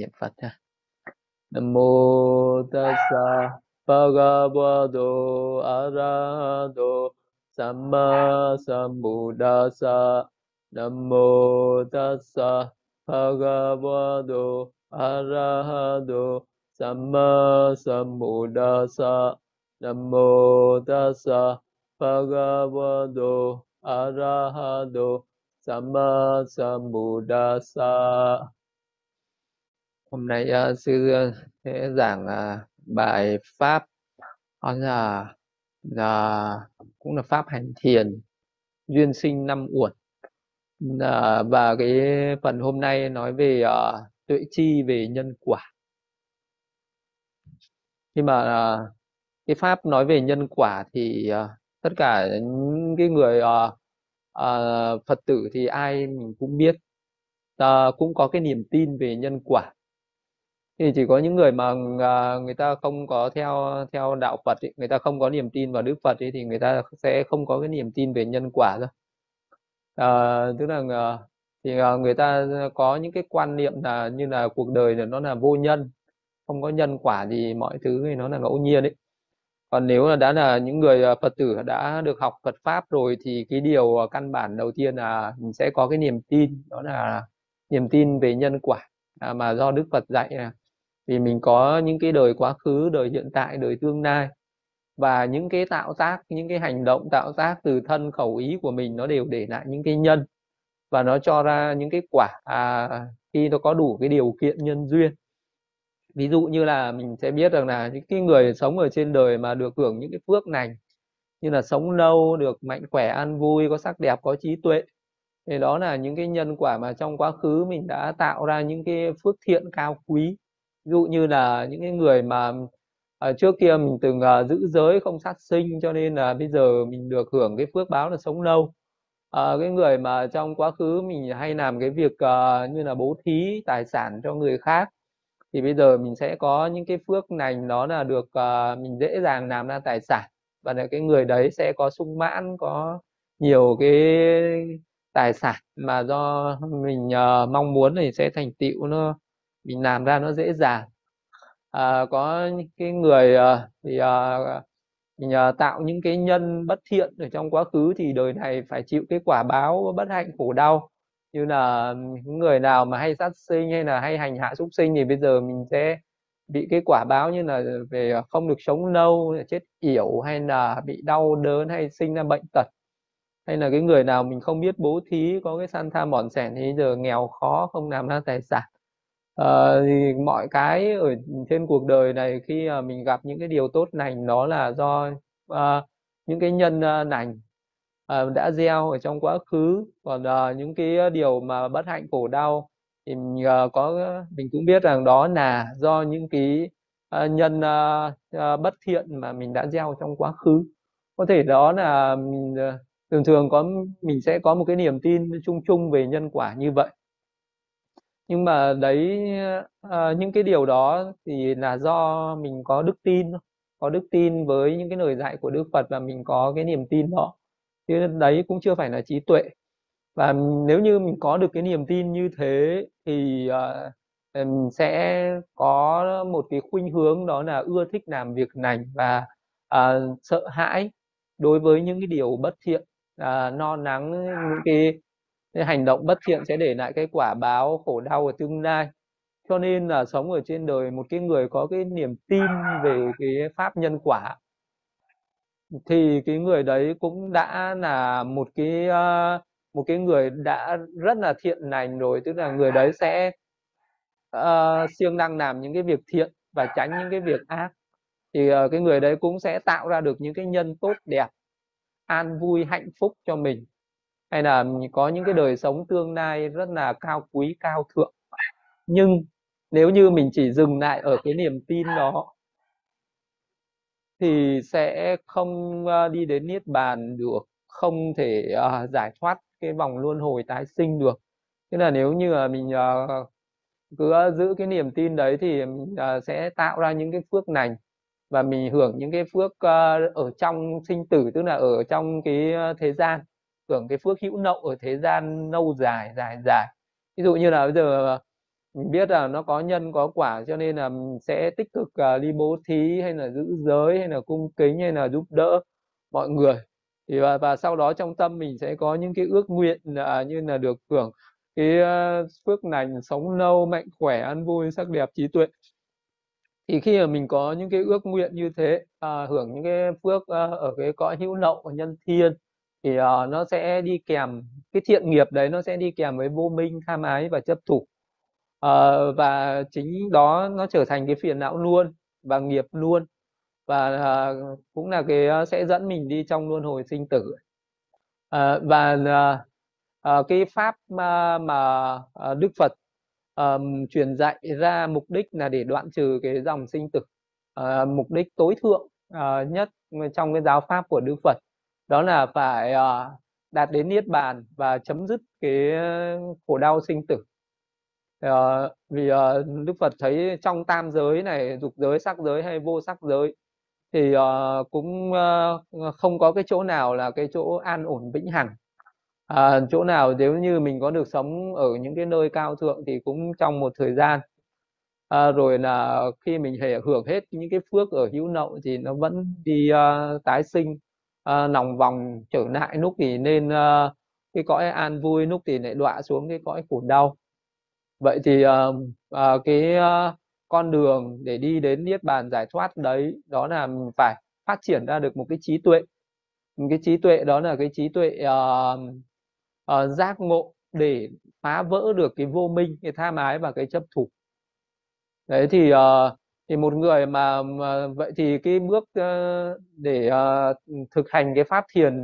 niệm phật ha. Nam mô tassa bhagavato arahato samma sambuddhassa. Nam mô tassa bhagavato arahato samma sambuddhassa. Nam mô tassa bhagavato arahato samma sambuddhassa hôm nay uh, sư ờ, sẽ giảng uh, bài pháp. Đó là là cũng là pháp hành thiền duyên sinh năm uẩn. Uh, và cái phần hôm nay nói về uh, tuệ chi về nhân quả. Nhưng mà uh, cái pháp nói về nhân quả thì uh, tất cả những cái người uh, uh, phật tử thì ai mình cũng biết. Uh, cũng có cái niềm tin về nhân quả thì chỉ có những người mà à, người ta không có theo theo đạo Phật ấy, người ta không có niềm tin vào Đức Phật ấy, thì người ta sẽ không có cái niềm tin về nhân quả thôi à, tức là à, thì à, người ta có những cái quan niệm là như là cuộc đời là nó là vô nhân không có nhân quả gì mọi thứ thì nó là ngẫu nhiên ấy còn nếu là đã là những người phật tử đã được học phật pháp rồi thì cái điều căn bản đầu tiên là mình sẽ có cái niềm tin đó là niềm tin về nhân quả à, mà do đức phật dạy là vì mình có những cái đời quá khứ đời hiện tại đời tương lai. Và những cái tạo tác những cái hành động tạo tác từ thân khẩu ý của mình nó đều để lại những cái nhân. Và nó cho ra những cái quả à, khi nó có đủ cái điều kiện nhân duyên. Ví dụ như là mình sẽ biết rằng là những cái người sống ở trên đời mà được hưởng những cái phước lành như là sống lâu được mạnh khỏe an vui có sắc đẹp có trí tuệ thì đó là những cái nhân quả mà trong quá khứ mình đã tạo ra những cái phước thiện cao quý ví dụ như là những cái người mà à, trước kia mình từng uh, giữ giới không sát sinh cho nên là bây giờ mình được hưởng cái phước báo là sống lâu. À, cái người mà trong quá khứ mình hay làm cái việc uh, như là bố thí tài sản cho người khác thì bây giờ mình sẽ có những cái phước lành đó là được uh, mình dễ dàng làm ra tài sản. Và là cái người đấy sẽ có sung mãn có nhiều cái tài sản mà do mình uh, mong muốn thì sẽ thành tựu nó mình làm ra nó dễ dàng. À, có những cái người ờ, thì à, mình à, tạo những cái nhân bất thiện ở trong quá khứ thì đời này phải chịu cái quả báo bất hạnh khổ đau. Như là những người nào mà hay sát sinh hay là hay hành hạ súc sinh thì bây giờ mình sẽ bị cái quả báo như là về không được sống lâu chết yểu hay là bị đau đớn hay sinh ra bệnh tật. Hay là cái người nào mình không biết bố thí có cái san tham mòn sẻn thì giờ nghèo khó không làm ra tài sản à, thì mọi cái ở trên cuộc đời này khi mà mình gặp những cái điều tốt lành đó là do uh, những cái nhân uh, lành uh, đã gieo ở trong quá khứ. Còn uh, những cái điều mà bất hạnh khổ đau thì mình, uh, có mình cũng biết rằng đó là do những cái uh, nhân uh, uh, bất thiện mà mình đã gieo trong quá khứ. Có thể đó là mình, uh, thường thường có mình sẽ có một cái niềm tin chung chung về nhân quả như vậy nhưng mà đấy uh, những cái điều đó thì là do mình có đức tin có đức tin với những cái lời dạy của Đức Phật và mình có cái niềm tin đó. Chứ đấy cũng chưa phải là trí tuệ. Và nếu như mình có được cái niềm tin như thế thì uh, sẽ có một cái khuynh hướng đó là ưa thích làm việc lành và uh, sợ hãi đối với những cái điều bất thiện uh, no nắng những cái, cái hành động bất thiện sẽ để lại cái quả báo khổ đau ở tương lai. Cho nên là sống ở trên đời một cái người có cái niềm tin về cái pháp nhân quả thì cái người đấy cũng đã là một cái ờ, một cái người đã rất là thiện lành rồi. Tức là người đấy sẽ uh, siêng năng làm những cái việc thiện và tránh những cái việc ác. Thì uh, cái người đấy cũng sẽ tạo ra được những cái nhân tốt đẹp an vui hạnh phúc cho mình hay là có những cái đời sống tương lai rất là cao quý cao thượng. Nhưng nếu như mình chỉ dừng lại ở cái niềm tin đó thì sẽ không ờ, đi đến niết bàn được không thể uh, giải thoát cái vòng luân hồi tái sinh được. Thế là nếu như là mình uh, cứ giữ cái niềm tin đấy thì mình uh, sẽ tạo ra những cái phước lành và mình hưởng những cái phước uh, ở trong sinh tử tức là ở trong cái thế gian hưởng cái phước hữu nậu ở thế gian lâu dài dài dài. Ví dụ như là bây giờ mình biết là nó có nhân có quả cho nên là mình sẽ tích cực uh, đi bố thí hay là giữ giới hay là cung kính hay là giúp đỡ mọi người. Thì và, và sau đó trong tâm mình sẽ có những cái ước nguyện uh, như là được hưởng cái uh, phước lành sống lâu mạnh khỏe ăn vui sắc đẹp trí tuệ. Thì khi mà mình có những cái ước nguyện như thế à, hưởng những cái phước à, ở cái cõi hữu lậu của nhân thiên thì uh, nó sẽ đi kèm cái thiện nghiệp đấy nó sẽ đi kèm với vô minh tham ái và chấp thủ. Uh, và chính đó nó trở thành cái phiền não luôn và nghiệp luôn. Và uh, cũng là cái sẽ dẫn mình đi trong luân hồi sinh tử. Uh, và uh, uh, cái pháp mà, mà uh, Đức Phật um, truyền dạy ra mục đích là để đoạn trừ cái dòng sinh tử uh, mục đích tối thượng uh, nhất trong cái giáo pháp của Đức Phật đó là phải uh, đạt đến niết bàn và chấm dứt cái ờ, khổ đau sinh tử. Uh, vì uh, Đức Phật thấy trong tam giới này dục giới sắc giới hay vô sắc giới thì uh, cũng uh, không có cái chỗ nào là cái chỗ an ổn vĩnh hằng. À, chỗ nào nếu như mình có được sống ở những cái nơi cao thượng thì cũng trong một thời gian. À, rồi là khi mình hề hưởng hết những cái phước ở hữu nậu thì nó vẫn đi uh, tái sinh. Ờ, uh, lòng vòng trở lại lúc thì nên uh, cái cõi an vui lúc thì lại đọa xuống cái cõi khổ đau. Vậy thì uh, uh, cái uh, con đường để đi đến niết bàn giải thoát đấy đó là phải phát triển ra được một cái trí tuệ. Cái trí tuệ đó là cái trí tuệ uh, uh, giác ngộ để phá vỡ được cái vô minh cái tham ái và cái chấp thủ. Đấy thì uh, thì một người mà, mà vậy thì cái bước uh, để uh, thực hành cái pháp thiền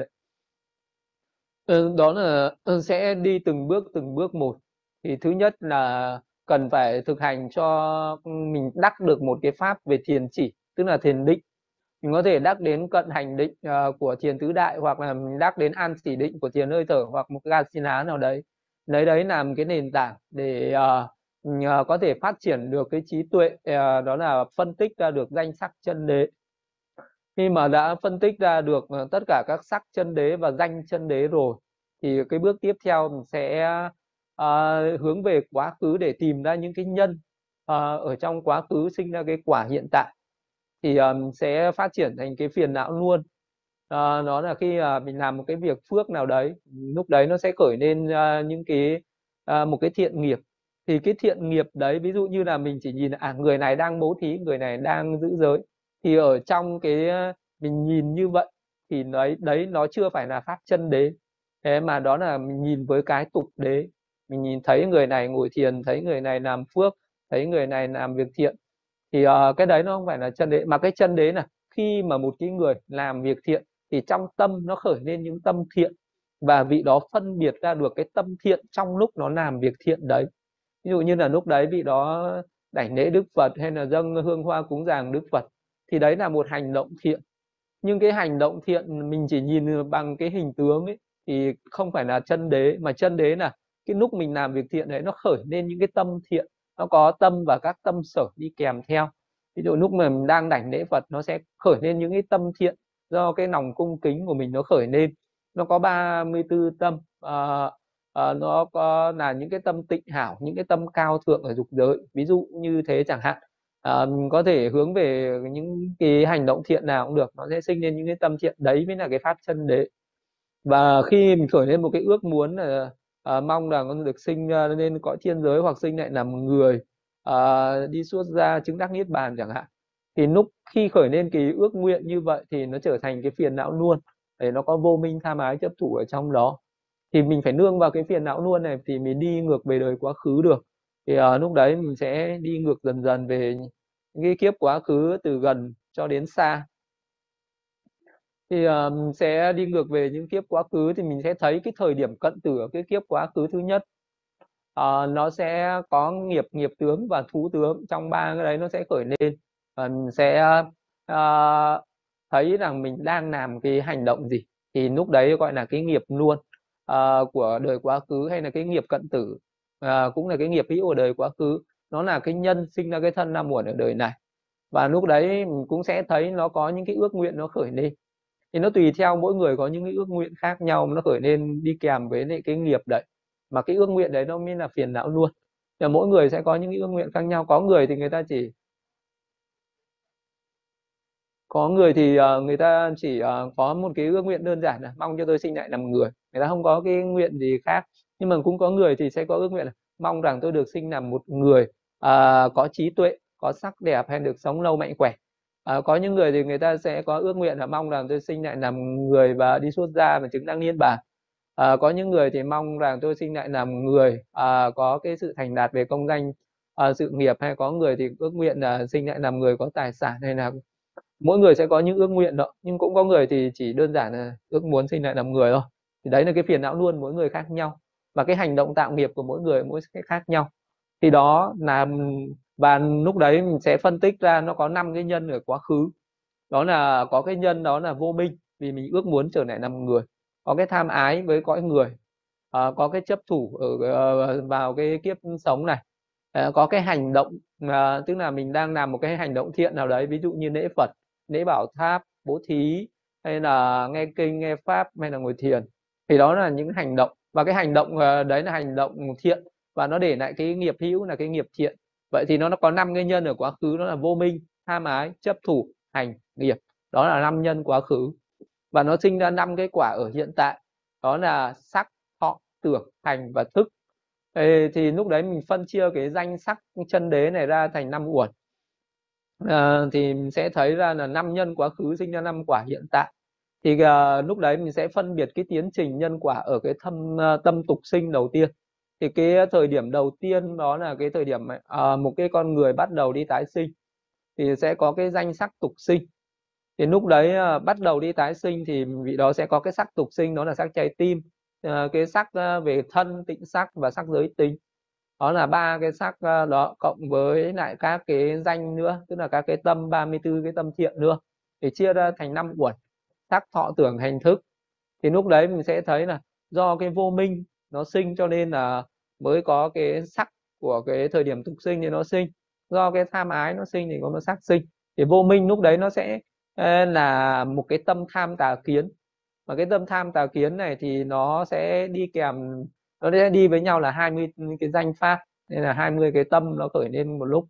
uh, đó là uh, sẽ đi từng bước từng bước một. Thì thứ nhất là cần phải thực hành cho mình đắc được một cái pháp về thiền chỉ tức là thiền định. Mình có thể đắc đến cận hành định uh, của thiền tứ đại hoặc là mình đắc đến an chỉ định của thiền hơi thở hoặc một gasina nào đấy. Lấy đấy làm cái nền tảng để uh, nhờ có thể phát triển được cái trí tuệ ờ, đó là phân tích ra được danh sắc chân đế. Khi mà đã phân tích ra được ờ, tất cả các sắc chân đế và danh chân đế rồi thì cái bước tiếp theo mình sẽ uh, hướng về quá khứ để tìm ra những cái nhân uh, ở trong quá khứ sinh ra cái quả hiện tại. Thì um, sẽ phát triển thành cái phiền não luôn. À, nó là khi à, mình làm một cái việc phước nào đấy lúc đấy nó sẽ khởi lên à, những cái à, một cái thiện nghiệp thì cái thiện nghiệp đấy ví dụ như là mình chỉ nhìn à người này đang bố thí người này đang giữ giới thì ở trong cái mình nhìn như vậy thì đấy đấy nó chưa phải là pháp chân đế. Thế mà đó là mình nhìn với cái tục đế. Mình nhìn thấy người này ngồi thiền thấy người này làm phước thấy người này làm việc thiện. Thì uh, cái đấy nó không phải là chân đế mà cái chân đế là khi mà một cái người làm việc thiện thì trong tâm nó khởi lên những tâm thiện và vị đó phân biệt ra được cái tâm thiện trong lúc nó làm việc thiện đấy ví dụ như là lúc đấy vị đó đảnh lễ đức phật hay là dâng hương hoa cúng dường đức phật thì đấy là một hành động thiện. Nhưng cái hành động thiện mình chỉ nhìn bằng cái hình tướng ấy thì không phải là chân đế mà chân đế là cái lúc mình làm việc thiện đấy nó khởi lên những cái tâm thiện nó có tâm và các tâm sở đi kèm theo. Ví dụ lúc mà mình đang đảnh lễ Phật nó sẽ khởi lên những cái tâm thiện do cái lòng cung kính của mình nó khởi lên. Nó có 34 tâm à, Ờ, nó có là những cái tâm tịnh hảo những cái tâm cao thượng ở dục giới ví dụ như thế chẳng hạn. À, mình có thể hướng về những cái hành động thiện nào cũng được nó sẽ sinh lên những cái tâm thiện đấy mới là cái pháp chân đế. Và khi mình khởi lên một cái ước muốn ờ, là à, mong rằng con được sinh lên cõi thiên giới hoặc sinh lại làm người à, đi xuất ra chứng đắc niết bàn chẳng hạn thì lúc khi khởi lên cái ước nguyện như vậy thì nó trở thành cái phiền não luôn để nó có vô minh tham ái chấp thủ ở trong đó thì mình phải nương vào cái phiền não luôn này thì mình đi ngược về đời quá khứ được. Thì uh, lúc đấy mình sẽ đi ngược dần dần về những cái kiếp quá khứ từ gần cho đến xa. Thì uh, sẽ đi ngược về những kiếp quá khứ thì mình sẽ thấy cái thời điểm cận tử ở cái kiếp quá khứ thứ nhất. Uh, nó sẽ có nghiệp nghiệp tướng và thú tướng trong ba cái đấy nó sẽ khởi lên. Và mình sẽ uh, thấy rằng mình đang làm cái hành động gì thì lúc đấy gọi là cái nghiệp luôn uh, của đời quá khứ hay là cái nghiệp cận tử. Uh, cũng là cái nghiệp hữu của đời quá khứ. Nó là cái nhân sinh ra cái thân nam muộn ở đời này. Và lúc đấy mình cũng sẽ thấy nó có những cái ước nguyện nó khởi lên. Thì nó tùy theo mỗi người có những cái ước nguyện khác nhau nó khởi lên đi kèm với lại cái nghiệp đấy. Mà cái ước nguyện đấy nó mới là phiền não luôn. Là mỗi người sẽ có những cái ước nguyện khác nhau. Có người thì người ta chỉ có người thì uh, người ta chỉ uh, có một cái ước nguyện đơn giản là mong cho tôi sinh lại làm người. Người ta không có cái nguyện gì khác. Nhưng mà cũng có người thì sẽ có ước nguyện là mong rằng tôi được sinh làm một người uh, có trí tuệ có sắc đẹp hay được sống lâu mạnh khỏe. Uh, có những người thì người ta sẽ có ước nguyện là mong rằng tôi sinh lại làm người và đi xuất gia và chứng đăng niên bàn. Uh, có những người thì mong rằng tôi sinh lại làm người uh, có cái sự thành đạt về công danh uh, sự nghiệp hay có người thì ước nguyện là sinh lại làm người có tài sản hay là mỗi người sẽ có những ước nguyện đó nhưng cũng có người thì chỉ đơn giản là ước muốn sinh lại làm người thôi. Thì đấy là cái phiền não luôn mỗi người khác nhau. Và cái hành động tạo nghiệp của mỗi người mỗi cái khác nhau. Thì đó là và lúc đấy mình sẽ phân tích ra nó có năm cái nhân ở quá khứ. Đó là có cái nhân đó là vô minh vì mình ước muốn trở lại làm người. Có cái tham ái với cõi người. À, có cái chấp thủ ở ờ, vào cái kiếp sống này. À, có cái hành động à, tức là mình đang làm một cái hành động thiện nào đấy ví dụ như lễ phật lễ bảo tháp bố thí hay là nghe kinh nghe pháp hay là ngồi thiền. Thì đó là những hành động và cái hành động ờ, đấy là hành động thiện và nó để lại cái nghiệp hữu là cái nghiệp thiện. Vậy thì nó, nó có năm nguyên nhân ở quá khứ đó là vô minh tham ái chấp thủ hành nghiệp. Đó là năm nhân quá khứ. Và nó sinh ra năm cái quả ở hiện tại đó là sắc thọ tưởng hành và thức. Ê, thì lúc đấy mình phân chia cái danh sắc chân đế này ra thành năm uẩn à, thì mình sẽ thấy ra là năm nhân quá khứ sinh ra năm quả hiện tại. Thì à, lúc đấy mình sẽ phân biệt cái tiến trình nhân quả ở cái thâm ờ, tâm tục sinh đầu tiên. Thì cái thời điểm đầu tiên đó là cái thời điểm à, một cái con người bắt đầu đi tái sinh thì sẽ có cái danh sắc tục sinh. Thì lúc đấy à, bắt đầu đi tái sinh thì vị đó sẽ có cái sắc tục sinh đó là sắc trái tim à, cái sắc à, về thân tịnh sắc và sắc giới tính đó là ba cái sắc ờ, đó, cộng với lại các cái danh nữa, tức là các cái tâm 34 cái tâm thiện nữa để chia ra thành năm uẩn sắc thọ, tưởng, hành thức. Thì lúc đấy mình sẽ thấy là do cái vô minh nó sinh cho nên là mới có cái sắc của cái thời điểm tục sinh thì nó sinh. Do cái tham ái nó sinh thì có một sắc sinh. Thì vô minh lúc đấy nó sẽ ờ, là một cái tâm tham tà kiến. Và cái tâm tham tà kiến này thì nó sẽ đi kèm nó sẽ đi với nhau là 20 cái danh pháp nên là 20 cái tâm nó khởi lên một lúc.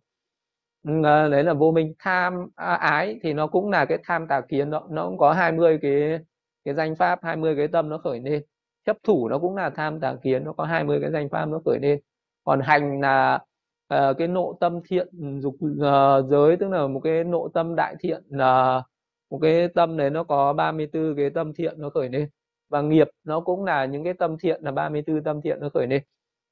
Ừ, ờ, đấy là vô minh. Tham à, ái thì nó cũng là cái tham tà kiến đó. Nó cũng có 20 cái cái danh pháp 20 cái tâm nó khởi lên. Chấp thủ nó cũng là tham tà kiến nó có 20 cái danh pháp nó khởi lên. Còn hành là uh, cái nộ tâm thiện dục uh, giới tức là một cái nộ tâm đại thiện là uh, một cái tâm đấy nó có 34 cái tâm thiện nó khởi lên và nghiệp nó cũng là những cái tâm thiện là 34 tâm thiện nó khởi lên.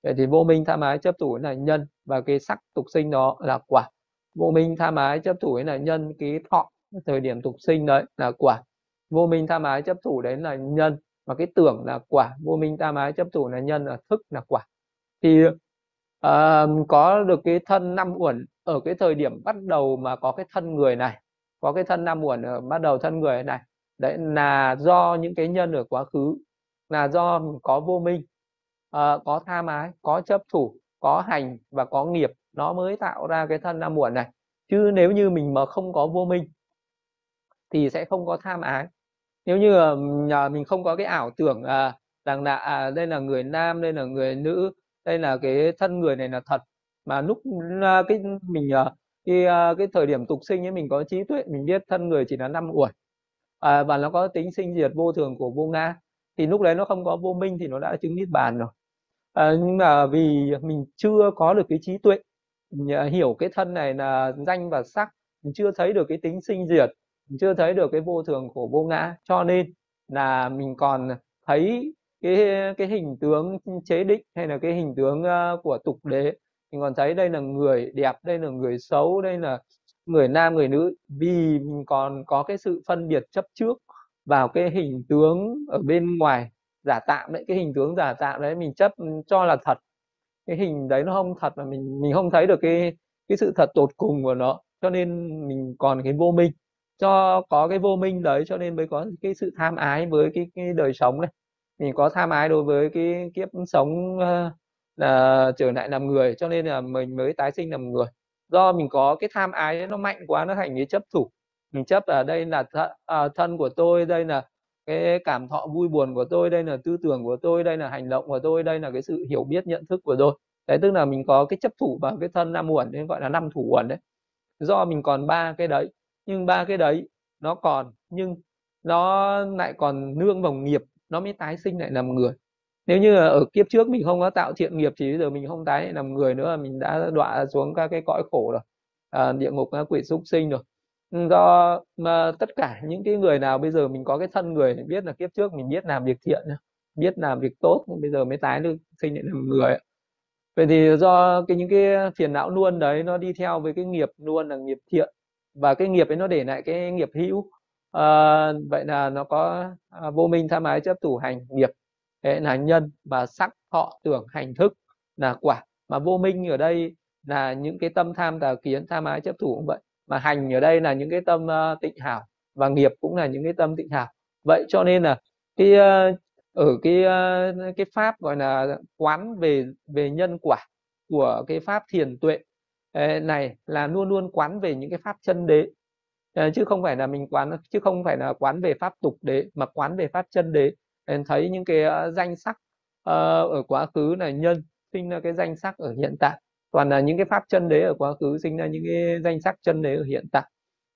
Vậy thì vô minh tham ái chấp thủ là nhân và cái sắc tục sinh đó là quả. Vô minh tham ái chấp thủ ấy là nhân cái thọ thời điểm tục sinh đấy là quả. Vô minh tham ái chấp thủ đấy là nhân và cái tưởng là quả. Vô minh tham ái chấp thủ là nhân là thức là quả. Thì uh, có được cái thân năm uẩn ở cái thời điểm bắt đầu mà có cái thân người này có cái thân năm uẩn ở bắt đầu thân người này đấy là do những cái nhân ở quá khứ là do có vô minh. Uh, có tham ái có chấp thủ có hành và có nghiệp nó mới tạo ra cái thân năm muộn này. Chứ nếu như mình mà không có vô minh thì sẽ không có tham ái. Nếu như uh, mình không có cái ảo tưởng uh, rằng là à, đây là người nam đây là người nữ đây là cái thân người này là thật mà lúc cái mình à, khi uh, cái thời điểm tục sinh ấy mình có trí tuệ mình biết thân người chỉ là năm uẩn à, và nó có tính sinh diệt vô thường của vô ngã. Thì lúc đấy nó không có vô minh thì nó đã chứng niết bàn rồi. À, nhưng mà vì mình chưa có được cái trí tuệ à, hiểu cái thân này là danh và sắc mình chưa thấy được cái tính sinh diệt mình chưa thấy được cái vô thường của vô ngã. Cho nên là mình còn thấy cái cái hình tướng chế định hay là cái hình tướng à, của tục đế. Mình còn thấy đây là người đẹp đây là người xấu đây là người nam người nữ vì mình còn có cái sự phân biệt chấp trước vào cái hình tướng ở bên ngoài giả tạm đấy cái hình tướng giả tạm đấy mình chấp cho là thật. Cái hình đấy nó không thật mà mình mình không thấy được cái cái sự thật tột cùng của nó cho nên mình còn cái vô minh. Cho có cái vô minh đấy cho nên mới có cái sự tham ái với cái, cái đời sống này mình có tham ái đối với cái kiếp sống uh, trở lại làm người cho nên là mình mới tái sinh làm người do mình có cái tham ái nó mạnh quá nó thành cái chấp thủ. Mình chấp ở đây là th à, thân của tôi đây là cái cảm thọ vui buồn của tôi đây là tư tưởng của tôi đây là hành động của tôi đây là cái sự hiểu biết nhận thức của tôi. Đấy tức là mình có cái chấp thủ vào cái thân năm uẩn nên gọi là năm thủ uẩn đấy. Do mình còn ba cái đấy nhưng ba cái đấy nó còn nhưng nó lại còn nương vào nghiệp nó mới tái sinh lại làm người nếu như ở kiếp trước mình không có tạo thiện nghiệp thì bây giờ mình không tái làm người nữa mình đã đọa xuống các cái cõi khổ rồi à, địa ngục quỷ súc sinh rồi. Do mà tất cả những cái người nào bây giờ mình có cái thân người biết là kiếp trước mình biết làm việc thiện biết làm việc tốt bây giờ mới tái được sinh lại làm người. Vậy thì do cái những cái phiền não luôn đấy nó đi theo với cái nghiệp luôn là nghiệp thiện và cái nghiệp ấy nó để lại cái nghiệp hữu. À, vậy là nó có à, vô minh tham ái chấp thủ hành nghiệp đấy là nhân và sắc thọ tưởng hành thức là quả. Mà vô minh ở đây là những cái tâm tham tà kiến tham ái chấp thủ cũng vậy. Mà hành ở đây là những cái tâm uh, tịnh hảo và nghiệp cũng là những cái tâm tịnh hảo. Vậy cho nên là cái uh, ở cái uh, cái pháp gọi là quán về về nhân quả của cái pháp thiền tuệ này là luôn luôn quán về những cái pháp chân đế. Chứ không phải là mình quán chứ không phải là quán về pháp tục đế mà quán về pháp chân đế nên thấy những cái ờ, danh sắc ờ, ở quá khứ là nhân sinh ra cái danh sắc ở hiện tại. Toàn là những cái pháp chân đế ở quá khứ sinh ra những cái danh sắc chân đế ở hiện tại.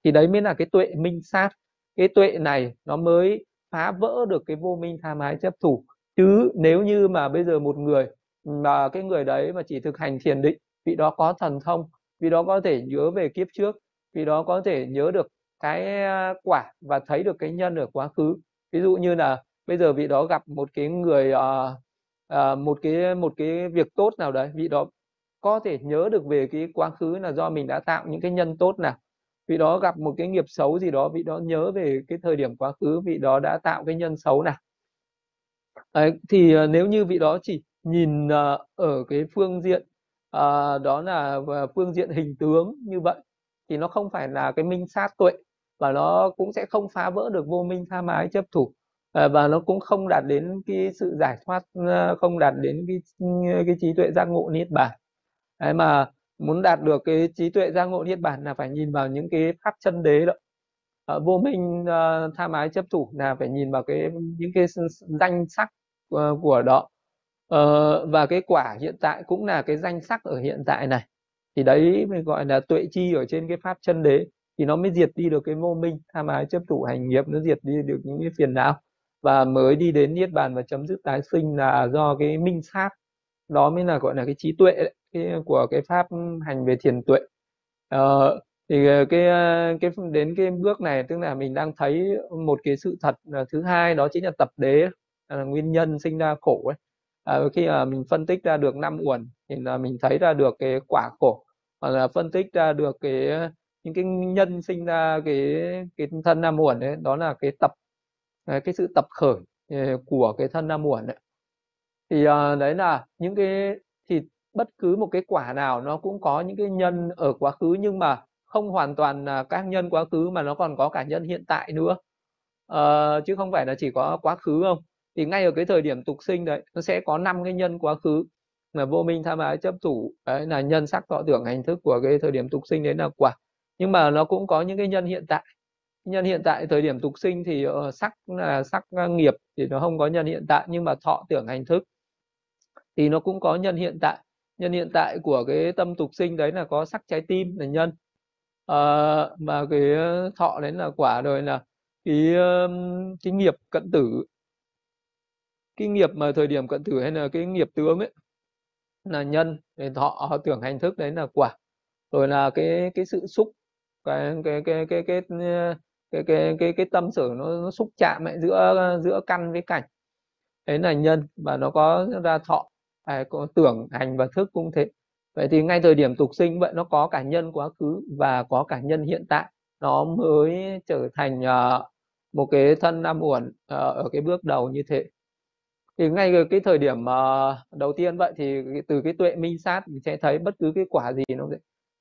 Thì đấy mới là cái tuệ minh sát. Cái tuệ này nó mới phá vỡ được cái vô minh tham ái chấp thủ. Chứ nếu như mà bây giờ một người mà cái người đấy mà chỉ thực hành thiền định, vị đó có thần thông vì đó có thể nhớ về kiếp trước vì đó có thể nhớ được cái quả và thấy được cái nhân ở quá khứ. Ví dụ như là bây giờ vị đó gặp một cái người uh, uh, một cái một cái việc tốt nào đấy vị đó có thể nhớ được về cái quá khứ là do mình đã tạo những cái nhân tốt nào. Vị đó gặp một cái nghiệp xấu gì đó vị đó nhớ về cái thời điểm quá khứ vị đó đã tạo cái nhân xấu nào. Đấy, thì uh, nếu như vị đó chỉ nhìn uh, ở cái phương diện uh, đó là phương diện hình tướng như vậy thì nó không phải là cái minh sát tuệ và nó cũng sẽ không phá vỡ được vô minh tham ái chấp thủ. Ờ, và nó cũng không đạt đến cái sự giải thoát ờ, không đạt đến cái cái trí tuệ giác ngộ niết bàn. Đấy mà muốn đạt được cái trí tuệ giác ngộ niết bàn là phải nhìn vào những cái pháp chân đế đó. Uh, vô minh uh, tham ái chấp thủ là phải nhìn vào cái những cái danh sắc uh, của đó. Uh, và cái quả hiện tại cũng là cái danh sắc ở hiện tại này. Thì đấy mới gọi là tuệ chi ở trên cái pháp chân đế. Thì nó mới diệt đi được cái vô minh tham ái chấp thủ hành nghiệp nó diệt đi được những cái phiền não và mới đi đến niết bàn và chấm dứt tái sinh là do cái minh sát. Đó mới là gọi là cái trí tuệ đấy cái của cái pháp hành về thiền tuệ. Ờ, thì ờ, cái ờ, cái đến cái bước này tức là mình đang thấy một cái sự thật ờ, thứ hai đó chính là tập đế là nguyên nhân sinh ra khổ ấy. À, khi mà mình phân tích ra được năm uẩn thì là mình thấy ra được cái quả khổ hoặc là phân tích ra được cái những cái nhân sinh ra cái cái thân năm uẩn đấy đó là cái tập cái sự tập khởi ờ, của cái thân nam uẩn đấy. Thì ờ, đấy là những cái thì bất cứ một cái quả nào nó cũng có những cái nhân ở quá khứ nhưng mà không hoàn toàn là các nhân quá khứ mà nó còn có cả nhân hiện tại nữa. À, chứ không phải là chỉ có quá khứ không. Thì ngay ở cái thời điểm tục sinh đấy nó sẽ có năm cái nhân quá khứ là vô minh tham ái chấp thủ. Đấy là nhân sắc thọ tưởng hành thức của cái thời điểm tục sinh đấy là quả. Nhưng mà nó cũng có những cái nhân hiện tại nhân hiện tại thời điểm tục sinh thì uh, sắc là sắc ờ, nghiệp thì nó không có nhân hiện tại nhưng mà thọ tưởng hành thức thì nó cũng có nhân hiện tại. Nhân hiện tại của cái tâm tục sinh đấy là có sắc trái tim là nhân. À, mà cái thọ đấy là quả rồi là cái cái nghiệp cận tử. Cái nghiệp mà thời điểm cận tử hay là cái nghiệp tướng ấy là nhân để thọ tưởng hành thức đấy là quả. Rồi là cái cái sự xúc cái cái cái cái cái cái cái cái cái, cái tâm sở nó, nó xúc chạm ấy, giữa giữa căn với cảnh. Đấy là nhân và nó có ra thọ. À, có tưởng hành và thức cũng thế. Vậy thì ngay thời điểm tục sinh vậy nó có cả nhân quá khứ và có cả nhân hiện tại. Nó mới trở thành uh, một cái thân năm uẩn uh, ở cái bước đầu như thế. Thì ngay cái thời điểm uh, đầu tiên vậy thì từ cái tuệ minh sát mình sẽ thấy bất cứ cái quả gì nó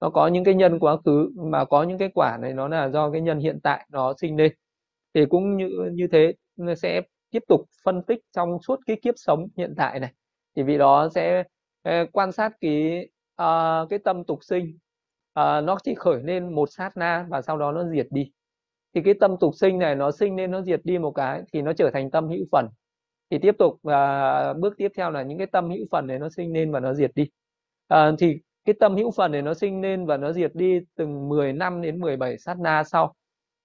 nó có những cái nhân quá khứ mà có những cái quả này nó là do cái nhân hiện tại nó sinh lên. Thì cũng như như thế sẽ tiếp tục phân tích trong suốt cái kiếp sống hiện tại này. Thì vị đó sẽ ờ, quan sát cái uh, cái tâm tục sinh. Uh, nó chỉ khởi lên một sát na và sau đó nó diệt đi. Thì cái tâm tục sinh này nó sinh lên nó diệt đi một cái thì nó trở thành tâm hữu phần. Thì tiếp tục uh, bước tiếp theo là những cái tâm hữu phần này nó sinh lên và nó diệt đi. Uh, thì cái tâm hữu phần này nó sinh lên và nó diệt đi từng 10 năm đến 17 sát na sau.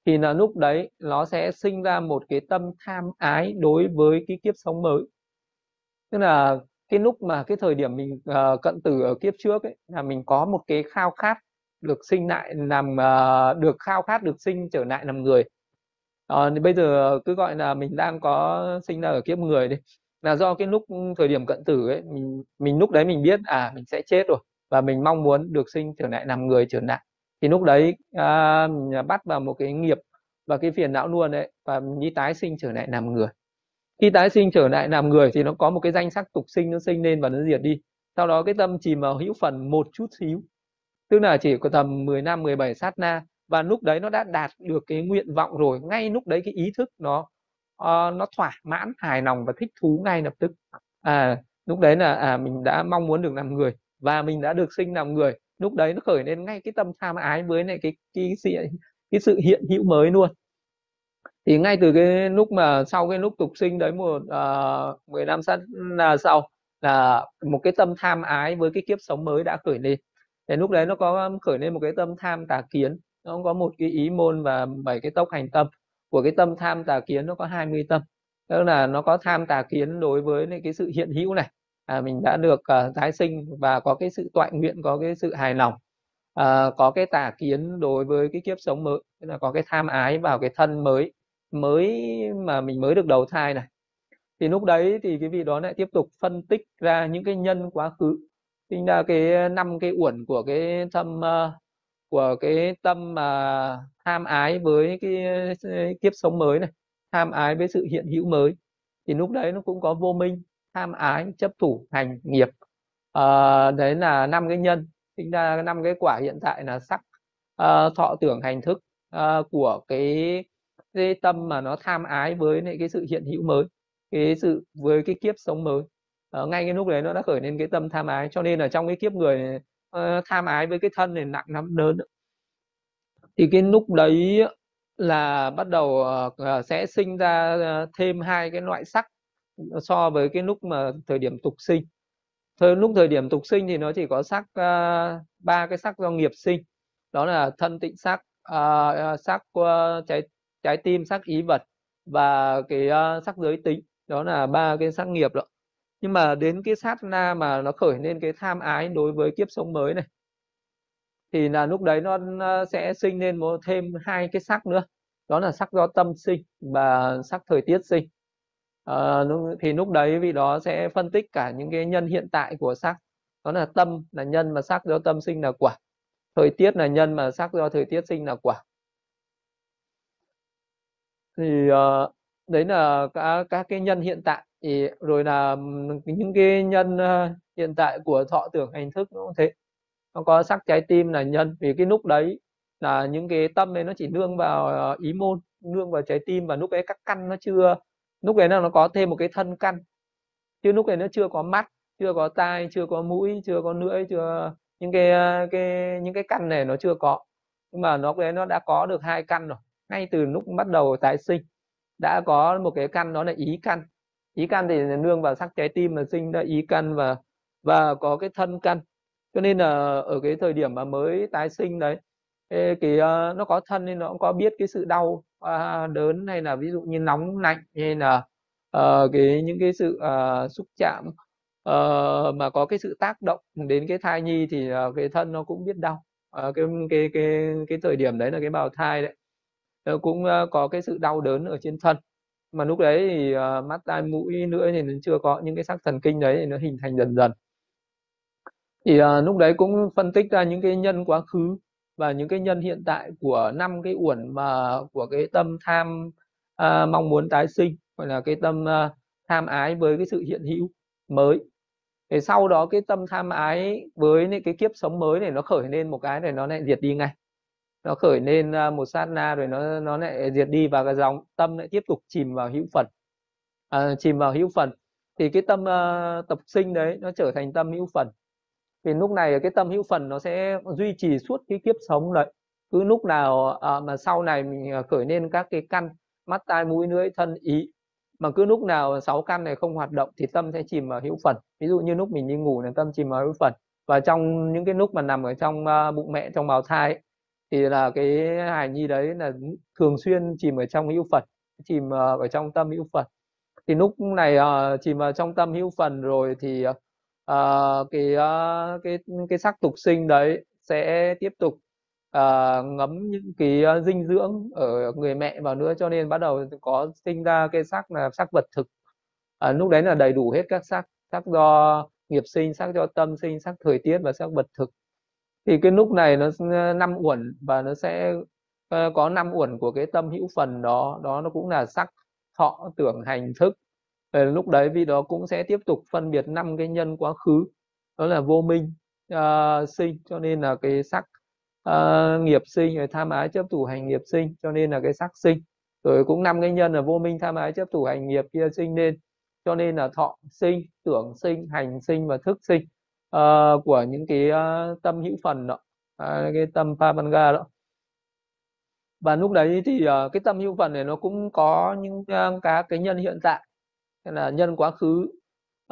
Thì là lúc đấy nó sẽ sinh ra một cái tâm tham ái đối với cái kiếp sống mới. Tức là cái lúc mà cái thời điểm mình uh, cận tử ở kiếp trước ấy là mình có một cái khao khát được sinh lại làm uh, ờ, được khao khát được sinh trở lại làm người. Uh, bây giờ cứ gọi là mình đang có sinh ra ở kiếp người đi. Là do cái lúc thời điểm cận tử ấy mình mình lúc đấy mình biết à mình sẽ chết rồi và mình mong muốn được sinh trở lại làm người trở lại. Thì lúc đấy à, bắt vào một cái nghiệp và cái phiền não luôn đấy và đi tái sinh trở lại làm người. Khi tái sinh trở lại làm người thì nó có một cái danh sắc tục sinh nó sinh lên và nó diệt đi. Sau đó cái tâm chìm vào hữu phần một chút xíu. Tức là chỉ có tầm 10 năm 17 sát na. Và lúc đấy nó đã đạt được cái nguyện vọng rồi. Ngay lúc đấy cái ý thức nó uh, nó thỏa mãn hài lòng và thích thú ngay lập tức. À lúc đấy là à mình đã mong muốn được làm người và mình đã được sinh làm người. Lúc đấy nó khởi lên ngay cái tâm tham ái với lại cái cái sự cái sự hiện hữu mới luôn. Thì ngay từ cái lúc mà sau cái lúc tục sinh đấy một ờ, uh, 10 năm sát là sau là một cái tâm tham ái với cái kiếp sống mới đã khởi lên. Thì lúc đấy nó có khởi lên một cái tâm tham tà kiến. Nó có một cái ý môn và bảy cái tốc hành tâm. Của cái tâm tham tà kiến nó có 20 tâm. Tức là nó có tham tà kiến đối với cái sự hiện hữu này à, mình đã được à, tái sinh và có cái sự toại nguyện có cái sự hài lòng à, có cái tà kiến đối với cái kiếp sống mới tức là có cái tham ái vào cái thân mới mới mà mình mới được đầu thai này. Thì lúc đấy thì cái vị đó lại tiếp tục phân tích ra những cái nhân quá khứ tính ra cái năm cái uẩn của cái tâm uh, ờ, của cái tâm mà tham ái với cái kiếp sống mới này tham ái với sự hiện hữu mới. Thì lúc đấy nó cũng có vô minh tham ái chấp thủ hành nghiệp. À, đấy là năm cái nhân sinh ra năm cái quả hiện tại là sắc à, thọ tưởng hành thức à, của cái cái tâm mà nó tham ái với lại cái sự hiện hữu mới cái sự với cái kiếp sống mới. Ở ngay cái lúc đấy nó đã khởi lên cái tâm tham ái cho nên là trong cái kiếp người uh, tham ái với cái thân này nặng lắm lớn thì cái lúc đấy là bắt đầu uh, sẽ sinh ra thêm hai cái loại sắc so với cái lúc mà thời điểm tục sinh. Thời lúc thời điểm tục sinh thì nó chỉ có sắc à, ba uh, cái sắc do nghiệp sinh. Đó là thân tịnh sắc uh, sắc uh, trái trái tim sắc ý vật và cái à, uh, sắc giới tính. Đó là ba cái sắc nghiệp đó. Nhưng mà đến cái sát na mà nó khởi lên cái tham ái đối với kiếp sống mới này thì là lúc đấy nó sẽ sinh lên một thêm hai cái sắc nữa. Đó là sắc do tâm sinh và sắc thời tiết sinh à, thì lúc đấy vị đó sẽ phân tích cả những cái nhân hiện tại của sắc đó là tâm là nhân mà sắc do tâm sinh là quả. Thời tiết là nhân mà sắc do thời tiết sinh là quả. Thì uh, đấy là các các cái nhân hiện tại. Thì rồi là những cái nhân uh, hiện tại của thọ tưởng hành thức nó cũng thế. Nó có sắc trái tim là nhân. Vì cái lúc đấy là những cái tâm này nó chỉ nương vào ý môn nương vào trái tim và lúc ấy các căn nó chưa lúc ấy nó có thêm một cái thân căn. Chứ lúc đấy nó chưa có mắt, chưa có tai, chưa có mũi, chưa có lưỡi, chưa những cái ờ, cái, những cái căn này nó chưa có. Nhưng mà nó đấy nó đã có được hai căn rồi. Ngay từ lúc bắt đầu tái sinh, đã có một cái căn đó là ý căn. Ý căn thì nương vào sắc trái tim mà sinh ra ý căn và và có cái thân căn. Cho nên là ở cái thời điểm mà mới tái sinh đấy cái, cái uh, nó có thân nên nó cũng có biết cái sự đau uh, đớn hay là ví dụ như nóng lạnh hay là uh, cái những cái sự uh, xúc chạm uh, mà có cái sự tác động đến cái thai nhi thì uh, cái thân nó cũng biết đau. Uh, cái cái cái cái thời điểm đấy là cái bào thai đấy nó cũng uh, có cái sự đau đớn ở trên thân. Mà lúc đấy thì uh, mắt tai mũi nữa thì nó chưa có những cái sắc thần kinh đấy thì nó hình thành dần dần. Thì uh, lúc đấy cũng phân tích ra những cái nhân quá khứ và những cái nhân hiện tại của năm cái uẩn mà của cái tâm tham à, mong muốn tái sinh gọi là cái tâm à, tham ái với cái sự hiện hữu mới. Thì sau đó cái tâm tham ái với cái kiếp sống mới này nó khởi lên một cái này nó lại diệt đi ngay. Nó khởi lên à, một sát na rồi nó nó lại diệt đi và cái dòng tâm lại tiếp tục chìm vào hữu phần. À, chìm vào hữu phần. Thì cái tâm uh, tập sinh đấy nó trở thành tâm hữu phần thì lúc này cái tâm hữu phần nó sẽ duy trì suốt cái kiếp sống đấy. Cứ lúc nào à, mà sau này mình à, khởi lên các cái căn mắt tai mũi lưỡi thân ý mà cứ lúc nào sáu căn này không hoạt động thì tâm sẽ chìm vào hữu phần. Ví dụ như lúc mình đi ngủ là tâm chìm vào hữu phần. Và trong những cái lúc mà nằm ở trong uh, bụng mẹ trong bào thai ấy, thì là cái hài nhi đấy là thường xuyên chìm ở trong hữu Phật chìm uh, ở trong tâm hữu Phật thì lúc này uh, chìm vào trong tâm hữu phần rồi thì uh, cái uh, cái cái sắc tục sinh đấy sẽ tiếp tục uh, ngấm những cái uh, dinh dưỡng ở người mẹ vào nữa cho nên bắt đầu có sinh ra cái sắc là sắc vật thực. Uh, lúc đấy là đầy đủ hết các sắc sắc do nghiệp sinh sắc do tâm sinh sắc thời tiết và sắc vật thực. Thì cái lúc này nó năm uẩn và nó sẽ uh, có năm uẩn của cái tâm hữu phần đó đó nó cũng là sắc thọ tưởng hành thức lúc đấy vì đó cũng sẽ tiếp tục phân biệt năm cái nhân quá khứ đó là vô minh uh, sinh cho nên là cái sắc uh, nghiệp sinh rồi tham ái chấp thủ hành nghiệp sinh cho nên là cái sắc sinh. Rồi cũng năm cái nhân là vô minh tham ái chấp thủ hành nghiệp kia sinh nên cho nên là thọ sinh tưởng sinh hành sinh và thức sinh uh, của những cái uh, tâm hữu phần đó uh, cái tâm pavanga đó. Và lúc đấy thì uh, cái tâm hữu phần này nó cũng có những uh, các cái nhân hiện tại là nhân quá khứ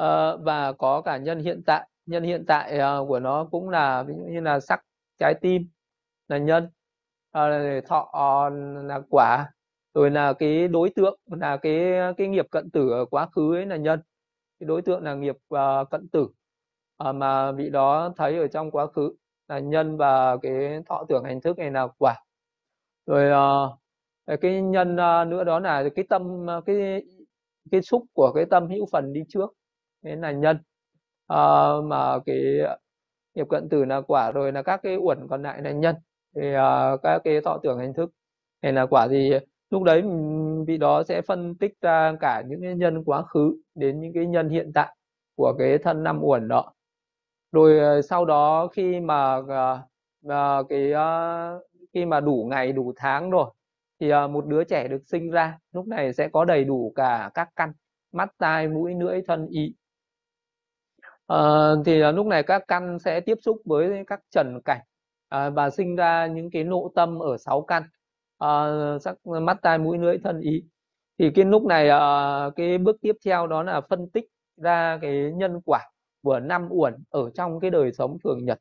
uh, và có cả nhân hiện tại. Nhân hiện tại uh, của nó cũng là ví dụ như là sắc trái tim là nhân uh, thọ uh, là quả rồi là cái đối tượng là cái cái nghiệp cận tử ở quá khứ ấy là nhân. Cái đối tượng là nghiệp uh, cận tử uh, mà vị đó thấy ở trong quá khứ là nhân và cái thọ tưởng hành thức này là quả. Rồi uh, cái nhân uh, nữa đó là cái tâm uh, cái cái xúc của cái tâm hữu phần đi trước đấy là nhân. À, mà cái nghiệp cận tử là quả rồi là các cái uẩn còn lại là nhân. Thì à, các cái thọ tưởng hành thức. Này là quả thì lúc đấy vị đó sẽ phân tích ra cả những cái nhân quá khứ đến những cái nhân hiện tại của cái thân năm uẩn đó. Rồi ờ, sau đó khi mà uh, cái khi mà đủ ngày đủ tháng rồi thì ờ, một đứa trẻ được sinh ra lúc này sẽ có đầy đủ cả các căn mắt tai mũi lưỡi thân ý. À, thì ờ, lúc này các căn sẽ tiếp xúc với các trần cảnh. À, và sinh ra những cái nộ tâm ở sáu căn à, sắc mắt tai mũi lưỡi thân ý. Thì cái lúc này à, cái bước tiếp theo đó là phân tích ra cái nhân quả của năm uẩn ở trong cái đời sống thường nhật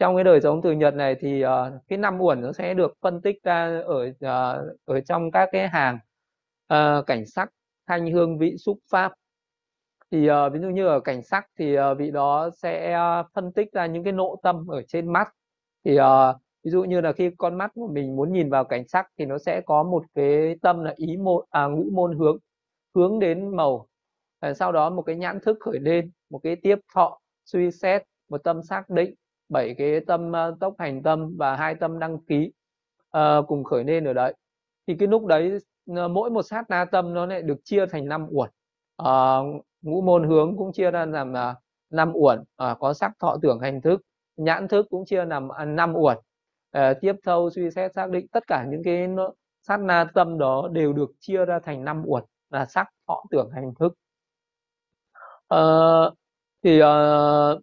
trong cái đời sống từ nhật này thì uh, cái năm uẩn nó sẽ được phân tích ra ở uh, ở trong các cái hàng uh, cảnh sắc thanh hương vị xúc pháp. Thì uh, ví dụ như ở cảnh sắc thì uh, vị đó sẽ uh, phân tích ra những cái nộ tâm ở trên mắt. Thì uh, ví dụ như là khi con mắt của mình muốn nhìn vào cảnh sắc thì nó sẽ có một cái tâm là ý môn à, ngũ môn hướng hướng đến màu. Sau đó một cái nhãn thức khởi lên một cái tiếp thọ suy xét một tâm xác định bảy cái tâm ờ, tốc hành tâm và hai tâm đăng ký uh, cùng khởi lên ở đấy. Thì cái lúc đấy ờ, mỗi một sát na tâm nó lại được chia thành năm uẩn. Uh, ngũ môn hướng cũng chia ra làm là năm uẩn. Uh, có sắc thọ tưởng hành thức. Nhãn thức cũng chia làm à, năm uẩn. Uh, tiếp thâu suy xét xác định tất cả những cái sát na tâm đó đều được chia ra thành năm uẩn là sắc thọ tưởng hành thức. Uh, thì uh,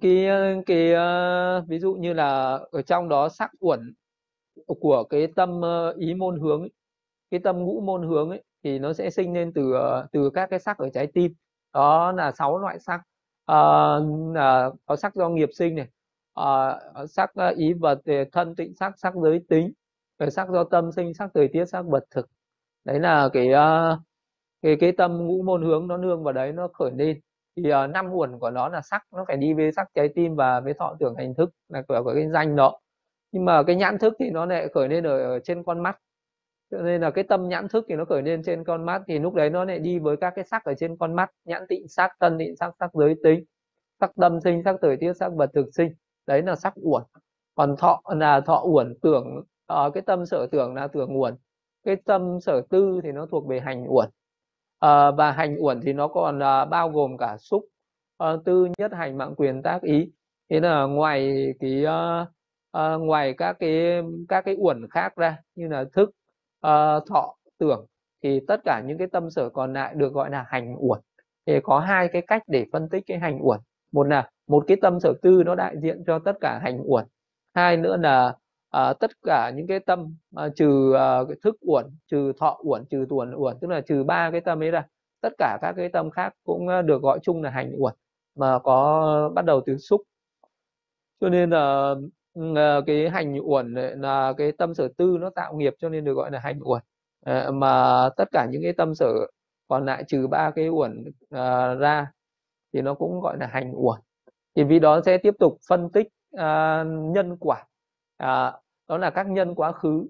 cái ờ, cái uh, ví dụ như là ở trong đó sắc uẩn của cái tâm uh, ý môn hướng ấy, cái tâm ngũ môn hướng ấy thì nó sẽ sinh lên từ từ các cái sắc ở trái tim. Đó là sáu loại sắc. À, là có sắc do nghiệp sinh này à, sắc ý vật thân tịnh sắc sắc giới tính rồi sắc do tâm sinh sắc thời tiết sắc vật thực. Đấy là cái cái cái tâm ngũ môn hướng nó nương vào đấy nó khởi lên thì uh, năm nguồn của nó là sắc nó phải đi với sắc trái tim và với thọ tưởng hành thức là của, của cái danh đó. Nhưng mà cái nhãn thức thì nó lại khởi lên ở, ở trên con mắt. Cho nên là cái tâm nhãn thức thì nó khởi lên trên con mắt thì lúc đấy nó lại đi với các cái sắc ở trên con mắt nhãn tịnh sắc tân tịnh sắc sắc giới tính sắc tâm sinh sắc thời tiết sắc vật thực sinh. Đấy là sắc uẩn. Còn thọ là thọ uẩn tưởng uh, cái tâm sở tưởng là tưởng uẩn. Cái tâm sở tư thì nó thuộc về hành uẩn à, và hành uẩn thì nó còn à, bao gồm cả xúc à, tư nhất hành mạng quyền tác ý. Thế là ngoài cái à, à, ngoài các cái các cái uẩn khác ra như là thức à, thọ tưởng thì tất cả những cái tâm sở còn lại được gọi là hành uẩn. Thì có hai cái cách để phân tích cái hành uẩn. Một là một cái tâm sở tư nó đại diện cho tất cả hành uẩn. Hai nữa là à, tất cả những cái tâm à, trừ à, cái thức uẩn trừ thọ uẩn trừ tuần uẩn tức là trừ ba cái tâm ấy ra tất cả các cái tâm khác cũng được gọi chung là hành uẩn mà có bắt đầu từ xúc. Cho nên là ừ, cái hành uẩn là cái tâm sở tư nó tạo nghiệp cho nên được gọi là hành uẩn. Mà tất cả những cái tâm sở còn lại trừ ba cái uẩn à, ra thì nó cũng gọi là hành uẩn. Thì vì đó sẽ tiếp tục phân tích à, nhân quả à, đó là các nhân quá khứ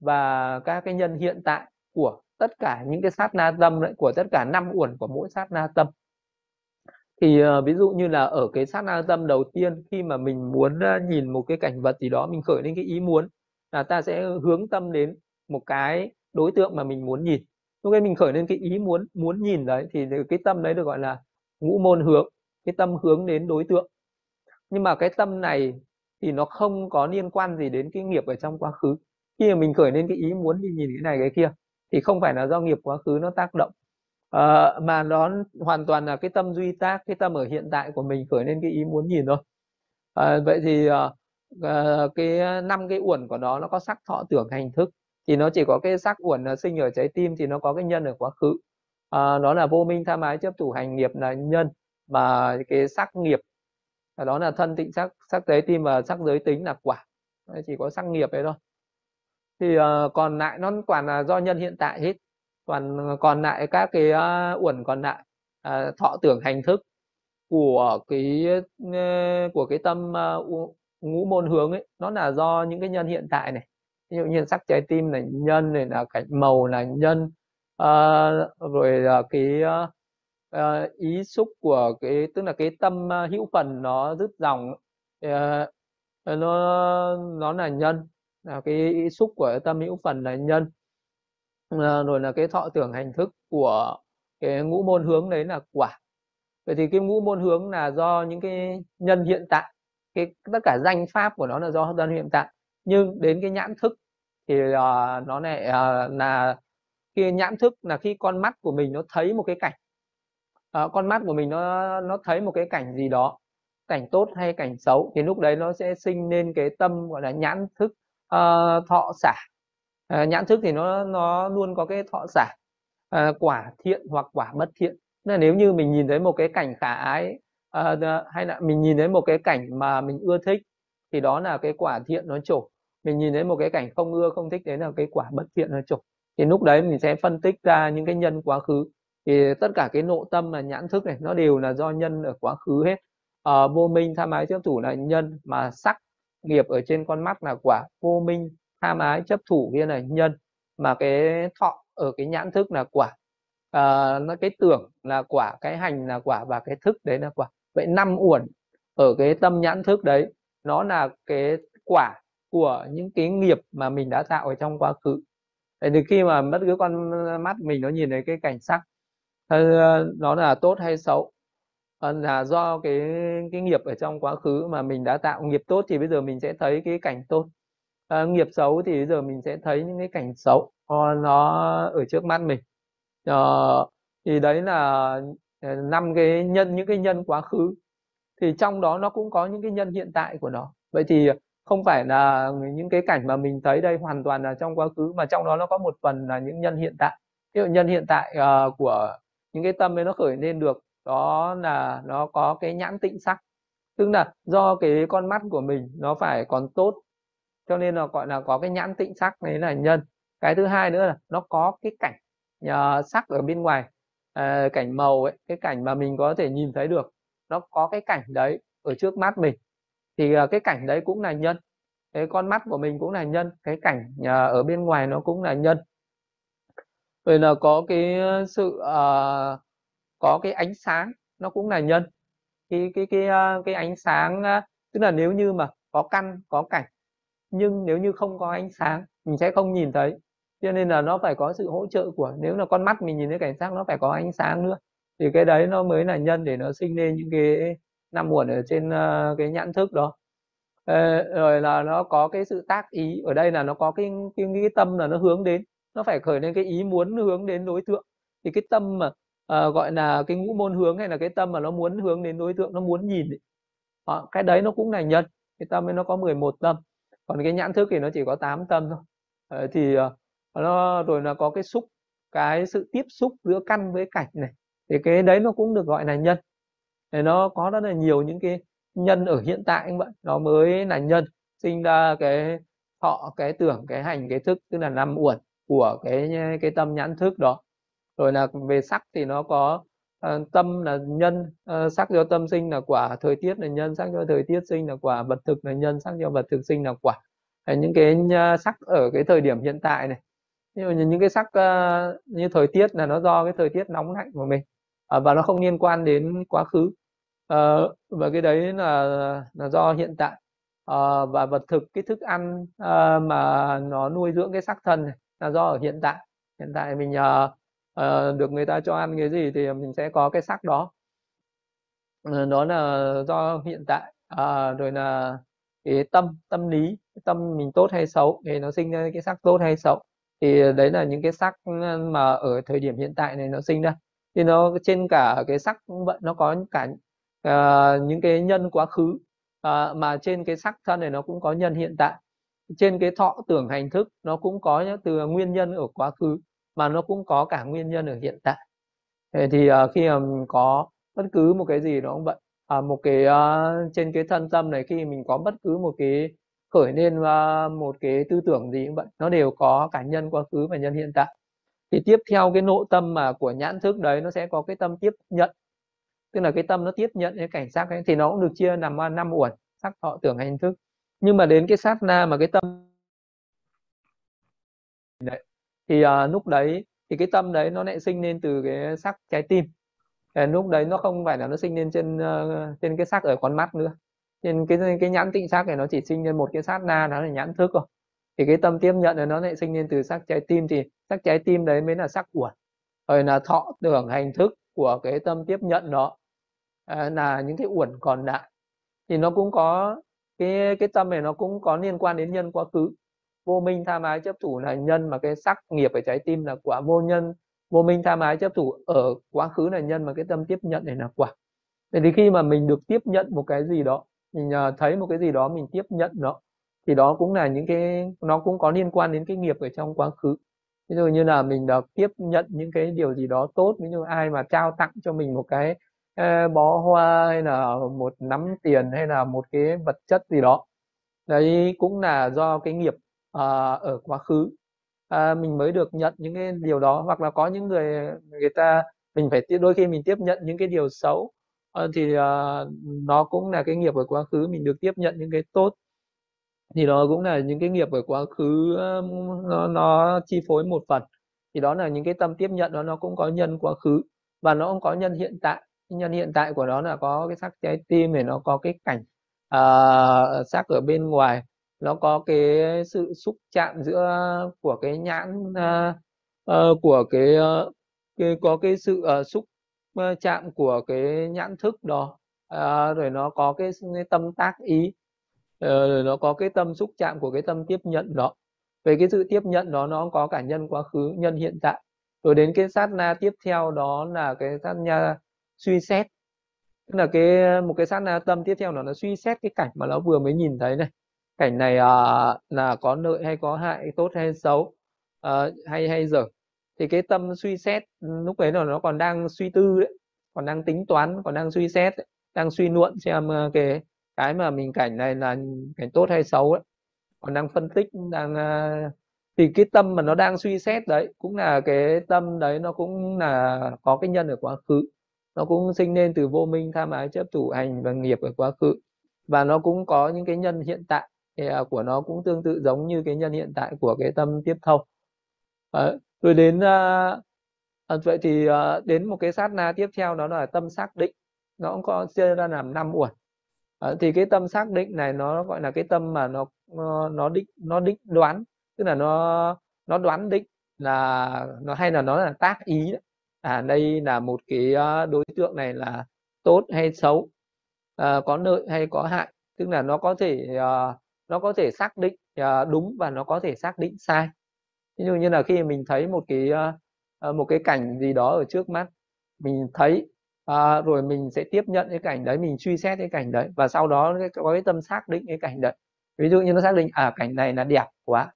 và các cái nhân hiện tại của tất cả những cái sát na tâm đấy của tất cả năm uẩn của mỗi sát na tâm. Thì uh, ví dụ như là ở cái sát na tâm đầu tiên khi mà mình muốn uh, nhìn một cái cảnh vật gì đó mình khởi lên cái ý muốn là ta sẽ hướng tâm đến một cái đối tượng mà mình muốn nhìn. Lúc ấy mình khởi lên cái ý muốn muốn nhìn đấy thì cái tâm đấy được gọi là ngũ môn hướng cái tâm hướng đến đối tượng. Nhưng mà cái tâm này thì nó không có liên quan gì đến cái nghiệp ở trong quá khứ. Khi mà mình khởi lên cái ý muốn đi nhìn cái này cái kia thì không phải là do nghiệp quá khứ nó tác động. À, mà nó hoàn toàn là cái tâm duy tác cái tâm ở hiện tại của mình khởi lên cái ý muốn nhìn thôi. À, vậy thì à, cái năm cái uẩn của nó nó có sắc thọ tưởng hành thức. Thì nó chỉ có cái sắc uẩn là sinh ở trái tim thì nó có cái nhân ở quá khứ. À, nó là vô minh tham ái chấp thủ hành nghiệp là nhân mà cái sắc nghiệp À, đó là thân tịnh sắc sắc tế tim và sắc giới tính là quả. Chỉ có sắc nghiệp đấy thôi. Thì uh, còn lại nó toàn là do nhân hiện tại hết. Còn ờ, còn lại các cái uh, uẩn còn lại uh, thọ tưởng hành thức của cái uh, của cái tâm uh, ngũ môn hướng ấy nó là do những cái nhân hiện tại này. Ví dụ như sắc trái tim này nhân này là cảnh màu là nhân uh, rồi là cái uh, uh, ý xúc của cái tức là cái tâm uh, hữu phần nó dứt dòng uh, nó nó là nhân. Là cái ý xúc của tâm hữu phần là nhân. Uh, rồi là cái thọ tưởng hành thức của cái ngũ môn hướng đấy là quả. Vậy thì cái ngũ môn hướng là do những cái nhân hiện tại cái tất cả danh pháp của nó là do nhân hiện tại. Nhưng đến cái nhãn thức thì uh, nó lại uh, là cái nhãn thức là khi con mắt của mình nó thấy một cái cảnh à, con mắt của mình nó nó thấy một cái cảnh gì đó cảnh tốt hay cảnh xấu thì lúc đấy nó sẽ sinh nên cái tâm gọi là nhãn thức uh, thọ xả. Uh, nhãn thức thì nó nó luôn có cái thọ xả uh, quả thiện hoặc quả bất thiện. Nên là nếu như mình nhìn thấy một cái cảnh khả ái uh, hay là mình nhìn thấy một cái cảnh mà mình ưa thích thì đó là cái quả thiện nó trổ. Mình nhìn thấy một cái cảnh không ưa không thích đấy là cái quả bất thiện nó trổ. Thì lúc đấy mình sẽ phân tích ra những cái nhân quá khứ thì tất cả cái nội tâm là nhãn thức này nó đều là do nhân ở quá khứ hết. À, vô minh tham ái chấp thủ là nhân mà sắc nghiệp ở trên con mắt là quả vô minh tham ái chấp thủ kia là nhân. Mà cái thọ ở cái nhãn thức là quả à, nó cái tưởng là quả cái hành là quả và cái thức đấy là quả. Vậy năm uẩn ở cái tâm nhãn thức đấy nó là cái quả của những cái nghiệp mà mình đã tạo ở trong quá khứ. Vậy thì khi mà bất cứ con mắt mình nó nhìn thấy cái cảnh sắc Ờ, nó là tốt hay xấu? Vâng, là do cái cái nghiệp ở trong quá khứ mà mình đã tạo nghiệp tốt thì bây giờ mình sẽ thấy cái cảnh tốt. À, nghiệp xấu thì bây giờ mình sẽ thấy những cái cảnh xấu ờ, nó ở trước mắt mình. À, thì đấy là năm cái nhân những cái nhân quá khứ. Thì trong đó nó cũng có những cái nhân hiện tại của nó. Vậy thì không phải là những cái cảnh mà mình thấy đây hoàn toàn là trong quá khứ mà trong đó nó có một phần là những nhân hiện tại. Ví dụ nhân hiện tại uh, của những cái tâm ấy nó khởi lên được đó là nó có cái nhãn tịnh sắc. Tức là do cái con mắt của mình nó phải còn tốt cho nên là gọi là có cái nhãn tịnh sắc đấy là nhân. Cái thứ hai nữa là nó có cái cảnh nhờ sắc ở bên ngoài à, cảnh màu ấy cái cảnh mà mình có thể nhìn thấy được nó có cái cảnh đấy ở trước mắt mình. Thì ờ, cái cảnh đấy cũng là nhân cái con mắt của mình cũng là nhân cái cảnh uh, ở bên ngoài nó cũng là nhân rồi là có cái ờ, sự uh, có cái ánh sáng nó cũng là nhân. Cái cái cái uh, cái ánh sáng uh, tức là nếu như mà có căn có cảnh nhưng nếu như không có ánh sáng mình sẽ không nhìn thấy. Cho nên là nó phải có sự hỗ trợ của nếu là con mắt mình nhìn thấy cảnh sắc nó phải có ánh sáng nữa. Thì cái đấy nó mới là nhân để nó sinh lên những cái năm nguồn ở trên uh, cái nhãn thức đó. Ờ, rồi là nó có cái sự tác ý ở đây là nó có cái cái, cái tâm là nó hướng đến nó phải khởi lên cái ý muốn hướng đến đối tượng. Thì cái tâm mà uh, gọi là cái ngũ môn hướng hay là cái tâm mà nó muốn hướng đến đối tượng nó muốn nhìn ấy. Đó, cái đấy nó cũng là nhân. Cái tâm ấy nó có 11 tâm còn cái nhãn thức thì nó chỉ có 8 tâm thôi. Thì uh, nó rồi là có cái xúc cái sự tiếp xúc giữa căn với cảnh này thì cái đấy nó cũng được gọi là nhân. Thì nó có rất là nhiều những cái nhân ở hiện tại anh vậy nó mới là nhân sinh ra cái thọ cái tưởng cái hành cái thức tức là năm uẩn của cái cái tâm nhãn thức đó. Rồi là về sắc thì nó có uh, tâm là nhân uh, sắc do tâm sinh là quả thời tiết là nhân sắc do thời tiết sinh là quả vật thực là nhân sắc do vật thực sinh là quả. Hay những cái uh, sắc ở cái thời điểm hiện tại này. Như những cái sắc uh, như thời tiết là nó do cái thời tiết nóng lạnh của mình uh, và nó không liên quan đến quá khứ. Uh, và cái đấy là là do hiện tại. Uh, và vật thực cái thức ăn uh, mà nó nuôi dưỡng cái sắc thân này là do ở hiện tại. Hiện tại mình uh, uh, được người ta cho ăn cái gì thì mình sẽ có cái sắc đó. Uh, đó là do hiện tại. Uh, rồi là cái tâm tâm lý cái tâm mình tốt hay xấu thì nó sinh ra cái sắc tốt hay xấu. Thì đấy là những cái sắc ừ, mà ở thời điểm hiện tại này nó sinh ra. Thì nó trên cả cái sắc vậy nó có cả uh, những cái nhân quá khứ uh, mà trên cái sắc thân này nó cũng có nhân hiện tại trên cái thọ tưởng hành thức nó cũng có từ nguyên nhân ở quá khứ mà nó cũng có cả nguyên nhân ở hiện tại. Thế thì uh, khi um, có bất cứ một cái gì đó cũng vậy à, một cái uh, trên cái thân tâm này khi mình có bất cứ một cái khởi lên uh, một cái tư tưởng gì cũng vậy nó đều có cả nhân quá khứ và nhân hiện tại. Thì tiếp theo cái nội tâm mà của nhãn thức đấy nó sẽ có cái tâm tiếp nhận. Tức là cái tâm nó tiếp nhận cái cảnh sắc ấy thì nó cũng được chia nằm năm uẩn sắc thọ tưởng hành thức nhưng mà đến cái sát na mà cái tâm đấy thì à, lúc đấy thì cái tâm đấy nó lại sinh lên từ cái sắc trái tim. À, lúc đấy nó không phải là nó sinh lên trên uh, trên cái sắc ở con mắt nữa. Trên cái cái nhãn tịnh sắc này nó chỉ sinh lên một cái sát na đó là nhãn thức thôi. Thì cái tâm tiếp nhận này nó lại sinh lên từ sắc trái tim thì sắc trái tim đấy mới là sắc uẩn rồi là thọ tưởng hành thức của cái tâm tiếp nhận đó à, là những cái uẩn còn lại. Thì nó cũng có cái cái tâm này nó cũng có liên quan đến nhân quá khứ. Vô minh tham ái chấp thủ là nhân mà cái sắc nghiệp ở trái tim là quả vô nhân. Vô minh tham ái chấp thủ ở quá khứ là nhân mà cái tâm tiếp nhận này là quả. Vậy thì khi mà mình được tiếp nhận một cái gì đó, mình à, thấy một cái gì đó, mình tiếp nhận nó, thì đó cũng là những cái, nó cũng có liên quan đến cái nghiệp ở trong quá khứ. Ví dụ như là mình được tiếp nhận những cái điều gì đó tốt, ví dụ ai mà trao tặng cho mình một cái Ờ, bó hoa hay là một nắm tiền hay là một cái vật chất gì đó. Đấy cũng là do cái nghiệp à, ở quá khứ. À, mình mới được nhận những cái điều đó hoặc là có những người người ta mình phải đôi khi mình tiếp nhận những cái điều xấu à, thì à, nó cũng là cái nghiệp ở quá khứ mình được tiếp nhận những cái tốt. Thì đó cũng là những cái nghiệp ở quá khứ nó, nó chi phối một phần. Thì đó là những cái tâm tiếp nhận đó nó cũng có nhân quá khứ và nó cũng có nhân hiện tại nhân hiện tại của nó là có cái sắc trái tim này nó có cái cảnh ờ, uh, sắc ở bên ngoài nó có cái sự xúc chạm giữa của cái nhãn uh, uh, của cái, uh, cái có cái sự uh, xúc uh, chạm của cái nhãn thức đó uh, rồi nó có cái, cái tâm tác ý uh, rồi nó có cái tâm xúc chạm của cái tâm tiếp nhận đó. Về cái sự tiếp nhận đó nó có cả nhân quá khứ nhân hiện tại. Rồi đến cái sát na tiếp theo đó là cái sát na suy xét. Tức là cái một cái sát na tâm tiếp theo là nó suy xét cái cảnh mà nó vừa mới nhìn thấy này. Cảnh này uh, là có lợi hay có hại tốt hay xấu uh, hay hay dở. Thì cái tâm suy xét lúc đấy là nó còn đang suy tư đấy còn đang tính toán còn đang suy xét đấy, đang suy luận xem uh, cái cái mà mình cảnh này là cảnh tốt hay xấu đấy còn đang phân tích đang uh, thì cái tâm mà nó đang suy xét đấy cũng là cái tâm đấy nó cũng là có cái nhân ở quá khứ nó cũng sinh nên từ vô minh tham ái chấp thủ hành và nghiệp ở quá khứ. Và nó cũng có những cái nhân hiện tại à, của nó cũng tương tự giống như cái nhân hiện tại của cái tâm tiếp thông. À, rồi đến à, à, vậy thì à, đến một cái sát na tiếp theo đó là tâm xác định. Nó cũng có chia ra làm năm uẩn. À, thì cái tâm xác định này nó gọi là cái tâm mà nó nó, nó định nó định đoán. Tức là nó nó đoán định là nó hay là nó là tác ý đấy à đây là một cái ờ, đối tượng này là tốt hay xấu? À, có lợi hay có hại? Tức là nó có thể à, nó có thể xác định à, đúng và nó có thể xác định sai. Ví dụ như là khi mình thấy một cái à, một cái cảnh gì đó ở trước mắt mình thấy à, rồi mình sẽ tiếp nhận cái cảnh đấy mình suy xét cái cảnh đấy và sau đó có cái tâm xác định cái cảnh đấy. Ví dụ như nó xác định à cảnh này là đẹp quá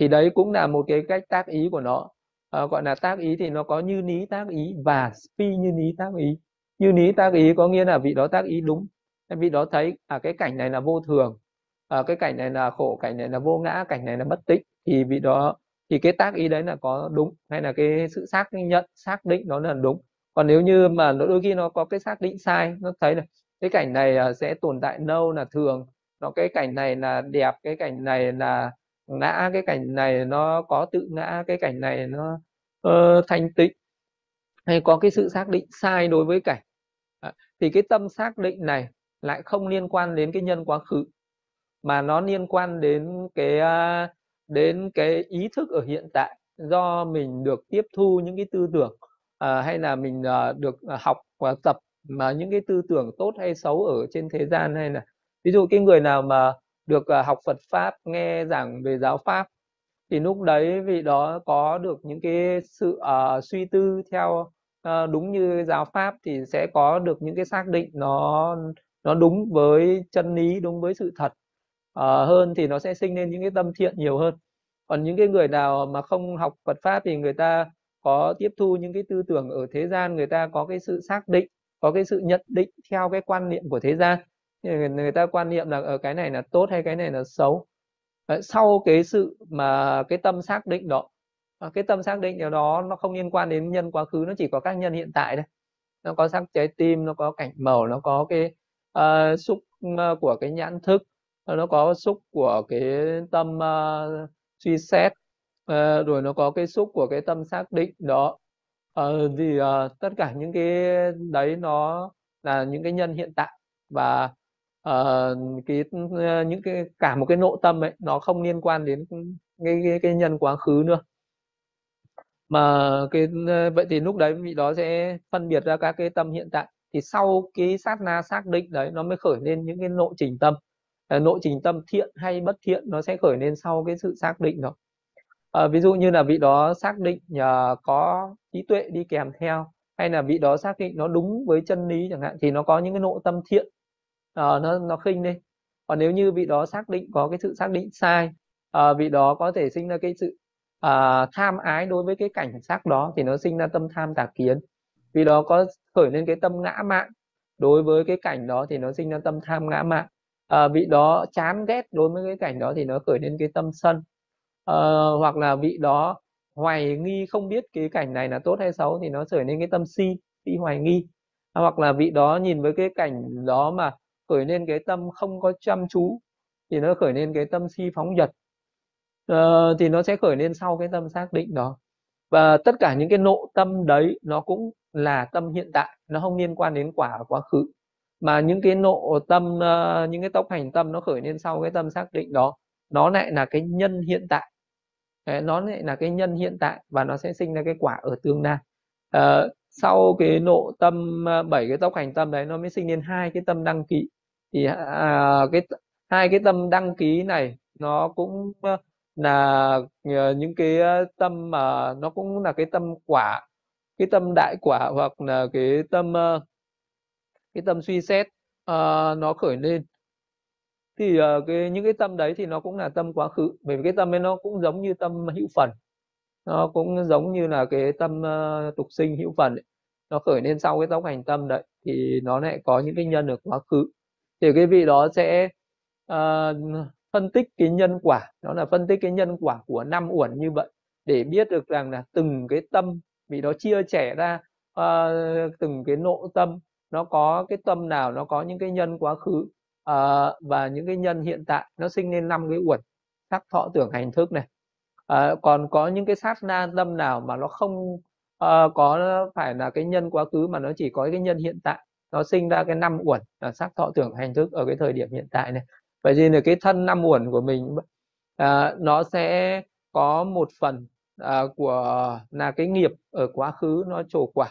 thì đấy cũng là một cái cách tác ý của nó à, gọi là tác ý thì nó có như lý tác ý và phi như lý tác ý. Như lý tác ý có nghĩa là vị đó tác ý đúng. Vị đó thấy à cái cảnh này là vô thường à, cái cảnh này là khổ cảnh này là vô ngã cảnh này là bất tích thì vị đó thì cái tác ý đấy là có đúng hay là cái sự xác nhận xác định nó là đúng. Còn nếu như mà đôi khi nó có cái xác định sai nó thấy là cái cảnh này à, sẽ tồn tại lâu là thường nó cái cảnh này là đẹp cái cảnh này là ngã cái cảnh này nó có tự ngã cái cảnh này nó uh, thanh tịnh. Hay có cái sự xác định sai đối với cảnh. À, thì cái tâm xác định này lại không liên quan đến cái nhân quá khứ mà nó liên quan đến cái uh, đến cái ý thức ở hiện tại. Do mình được tiếp thu những cái tư tưởng à, hay là mình à, được à, học và tập mà những cái tư tưởng tốt hay xấu ở trên thế gian hay là ví dụ cái người nào mà được ờ, học Phật pháp nghe giảng về giáo pháp. Thì lúc đấy vị đó có được những cái sự uh, suy tư theo uh, đúng như giáo pháp thì sẽ có được những cái xác định nó nó đúng với chân lý đúng với sự thật. Uh, hơn thì nó sẽ sinh lên những cái tâm thiện nhiều hơn. Còn những cái người nào mà không học Phật pháp thì người ta có tiếp thu những cái tư tưởng ở thế gian người ta có cái sự xác định có cái sự nhận định theo cái quan niệm của thế gian người ta quan niệm là ở cái này là tốt hay cái này là xấu? Sau cái sự mà cái tâm xác định đó à, cái tâm xác định đó nó không liên quan đến nhân quá khứ nó chỉ có các nhân hiện tại thôi. nó có sắc trái tim nó có cảnh màu nó có cái uh, xúc của cái nhãn thức ờ, nó có xúc của cái tâm uh, suy xét uh, rồi nó có cái xúc của cái tâm xác định đó. Uh, thì uh, tất cả những cái đấy nó là những cái nhân hiện tại. Và uh, cái ờ, những cái cả một cái nội tâm ấy nó không liên quan đến cái cái, cái nhân quá khứ nữa. Mà cái ờ, vậy thì lúc đấy vị đó sẽ phân biệt ra các cái tâm hiện tại. Thì sau cái sát na xác định đấy nó mới khởi lên những cái nội trình tâm. Nội trình tâm thiện hay bất thiện nó sẽ khởi lên sau cái sự xác định đó. À, ví dụ như là vị đó xác định uh, có trí tuệ đi kèm theo hay là vị đó xác định nó đúng với chân lý chẳng hạn thì nó có những cái nội tâm thiện à, nó nó khinh đi. Còn nếu như vị đó xác định có cái sự xác định sai à, vị đó có thể sinh ra cái sự à, tham ái đối với cái cảnh sắc đó thì nó sinh ra tâm tham tà kiến. Vì đó có khởi lên cái tâm ngã mạn đối với cái cảnh đó thì nó sinh ra tâm tham ngã mạn. À, vị đó chán ghét đối với cái cảnh đó thì nó khởi lên cái tâm sân. À, hoặc là vị đó hoài nghi không biết cái cảnh này là tốt hay xấu thì nó khởi lên cái tâm si si hoài nghi. À, hoặc là vị đó nhìn với cái cảnh đó mà khởi lên cái tâm không có chăm chú thì nó khởi lên cái tâm si phóng dật. À, thì nó sẽ khởi lên sau cái tâm xác định đó. Và tất cả những cái nộ tâm đấy nó cũng là tâm hiện tại nó không liên quan đến quả quá khứ. Mà những cái nộ tâm uh, những cái tốc hành tâm nó khởi lên sau cái tâm xác định đó nó lại là cái nhân hiện tại. Đấy, nó lại là cái nhân hiện tại và nó sẽ sinh ra cái quả ở tương lai. Uh, sau cái nộ tâm à, bảy cái tốc hành tâm đấy nó mới sinh lên hai cái tâm đăng ký. Thì à, à cái hai cái tâm đăng ký này nó cũng là ờ, những cái tâm mà nó cũng là cái tâm quả cái tâm đại quả hoặc là cái tâm cái tâm suy xét uh, nó khởi lên. Thì uh, cái những cái tâm đấy thì nó cũng là tâm quá khứ. Bởi vì cái tâm ấy nó cũng giống như tâm hữu phần nó cũng giống như là cái tâm uh, tục sinh hữu phần ấy. nó khởi lên sau cái tốc hành tâm đấy thì nó lại có những cái nhân ở quá khứ. Thì cái vị đó sẽ uh, phân tích cái nhân quả đó là phân tích cái nhân quả của năm uẩn như vậy để biết được rằng là từng cái tâm vì nó chia sẻ ra uh, từng cái nộ tâm nó có cái tâm nào nó có những cái nhân quá khứ uh, và những cái nhân hiện tại nó sinh lên năm cái uẩn. Sắc thọ tưởng hành thức này à, còn có những cái sát na tâm nào mà nó không à, có phải là cái nhân quá khứ mà nó chỉ có cái nhân hiện tại? Nó sinh ra cái năm uẩn là sắc thọ tưởng hành thức ở cái thời điểm hiện tại này. Vậy thì là cái thân năm uẩn của mình à, nó sẽ có một phần à, của là cái nghiệp ở quá khứ nó trổ quả.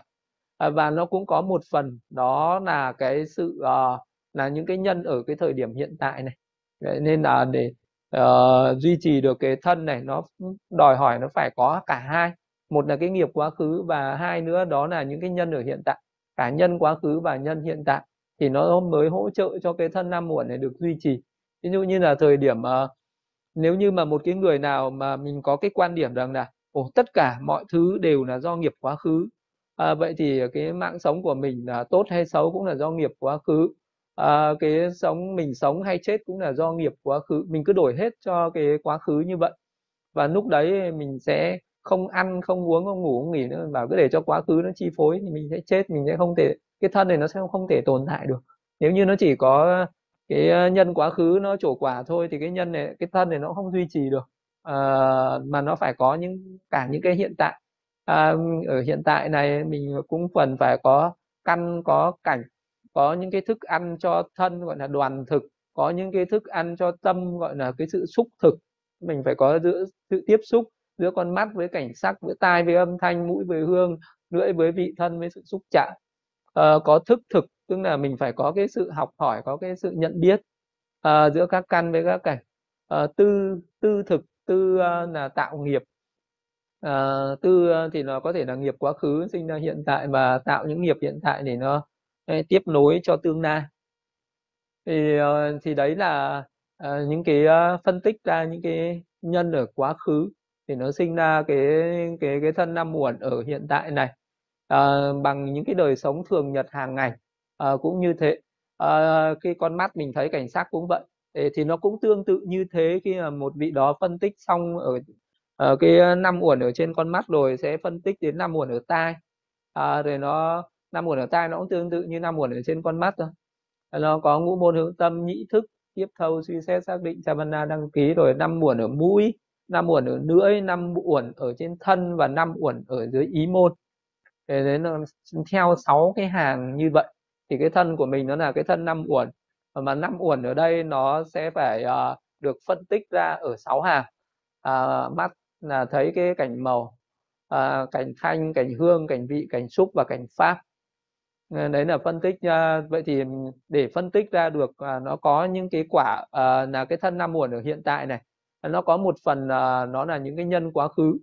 À, và nó cũng có một phần đó là cái sự à, là những cái nhân ở cái thời điểm hiện tại này. Vậy nên là để uh, duy trì được cái thân này nó đòi hỏi nó phải có cả hai. Một là cái nghiệp quá khứ và hai nữa đó là những cái nhân ở hiện tại. Cả nhân quá khứ và nhân hiện tại thì nó mới hỗ trợ cho cái thân năm muộn này được duy trì. Ví dụ như là thời điểm uh, nếu như mà một cái người nào mà mình có cái quan điểm rằng là ồ tất cả mọi thứ đều là do nghiệp quá khứ. À, vậy thì cái mạng sống của mình là tốt hay xấu cũng là do nghiệp quá khứ à, cái sống mình sống hay chết cũng là do nghiệp quá khứ. Mình cứ đổi hết cho cái quá khứ như vậy. Và lúc đấy mình sẽ không ăn không uống không ngủ không nghỉ nữa. Và cứ để cho quá khứ nó chi phối thì mình sẽ chết. Mình sẽ không thể cái thân này nó sẽ không thể tồn tại được. Nếu như nó chỉ có cái ờ, nhân quá khứ nó trổ quả thôi thì cái nhân này cái thân này nó không duy trì được. À, mà nó phải có những cả những cái hiện tại. À, ở hiện tại này mình cũng phần phải có căn có cảnh có những cái thức ăn cho thân gọi là đoàn thực có những cái thức ăn cho tâm gọi là cái sự xúc thực. Mình phải có giữa sự tiếp xúc giữa con mắt với cảnh sắc với tai với âm thanh mũi với hương lưỡi với vị thân với sự xúc chạm. À, có thức thực tức là mình phải có cái sự học hỏi có cái sự nhận biết à, giữa các căn với các cảnh. À, tư tư thực tư uh, là tạo nghiệp. À, tư thì nó có thể là nghiệp quá khứ sinh ra hiện tại và tạo những nghiệp hiện tại để nó tiếp nối cho tương lai. Thì ờ, thì đấy là à, những cái ờ, phân tích ra những cái nhân ở quá khứ thì nó sinh ra cái cái cái thân năm muộn ở hiện tại này. À, bằng những cái đời sống thường nhật hàng ngày à, cũng như thế. À, khi con mắt mình thấy cảnh sắc cũng vậy. Thì nó cũng tương tự như thế khi mà một vị đó phân tích xong ở ở cái năm uẩn ở trên con mắt rồi sẽ phân tích đến năm uẩn ở tai. À, rồi nó năm uẩn ở tai nó cũng tương tự như năm uẩn ở trên con mắt thôi. Nó có ngũ môn hướng tâm nhĩ thức tiếp thâu suy xét xác định chavana đăng ký rồi năm uẩn ở mũi năm uẩn ở lưỡi năm uẩn ở trên thân và năm uẩn ở dưới ý môn. Thế đấy nó theo sáu cái hàng như vậy. Thì cái thân của mình nó là cái thân năm uẩn mà năm uẩn ở đây nó sẽ phải uh, được phân tích ra ở sáu hàng. Uh, mắt là thấy cái cảnh màu uh, cảnh thanh cảnh hương cảnh vị cảnh xúc và cảnh pháp. Ờ, đấy là phân tích ờ, vậy thì để phân tích ra được ờ, nó có những cái quả là cái thân năm muộn ở hiện tại này nó có một phần nó là những cái nhân quá khứ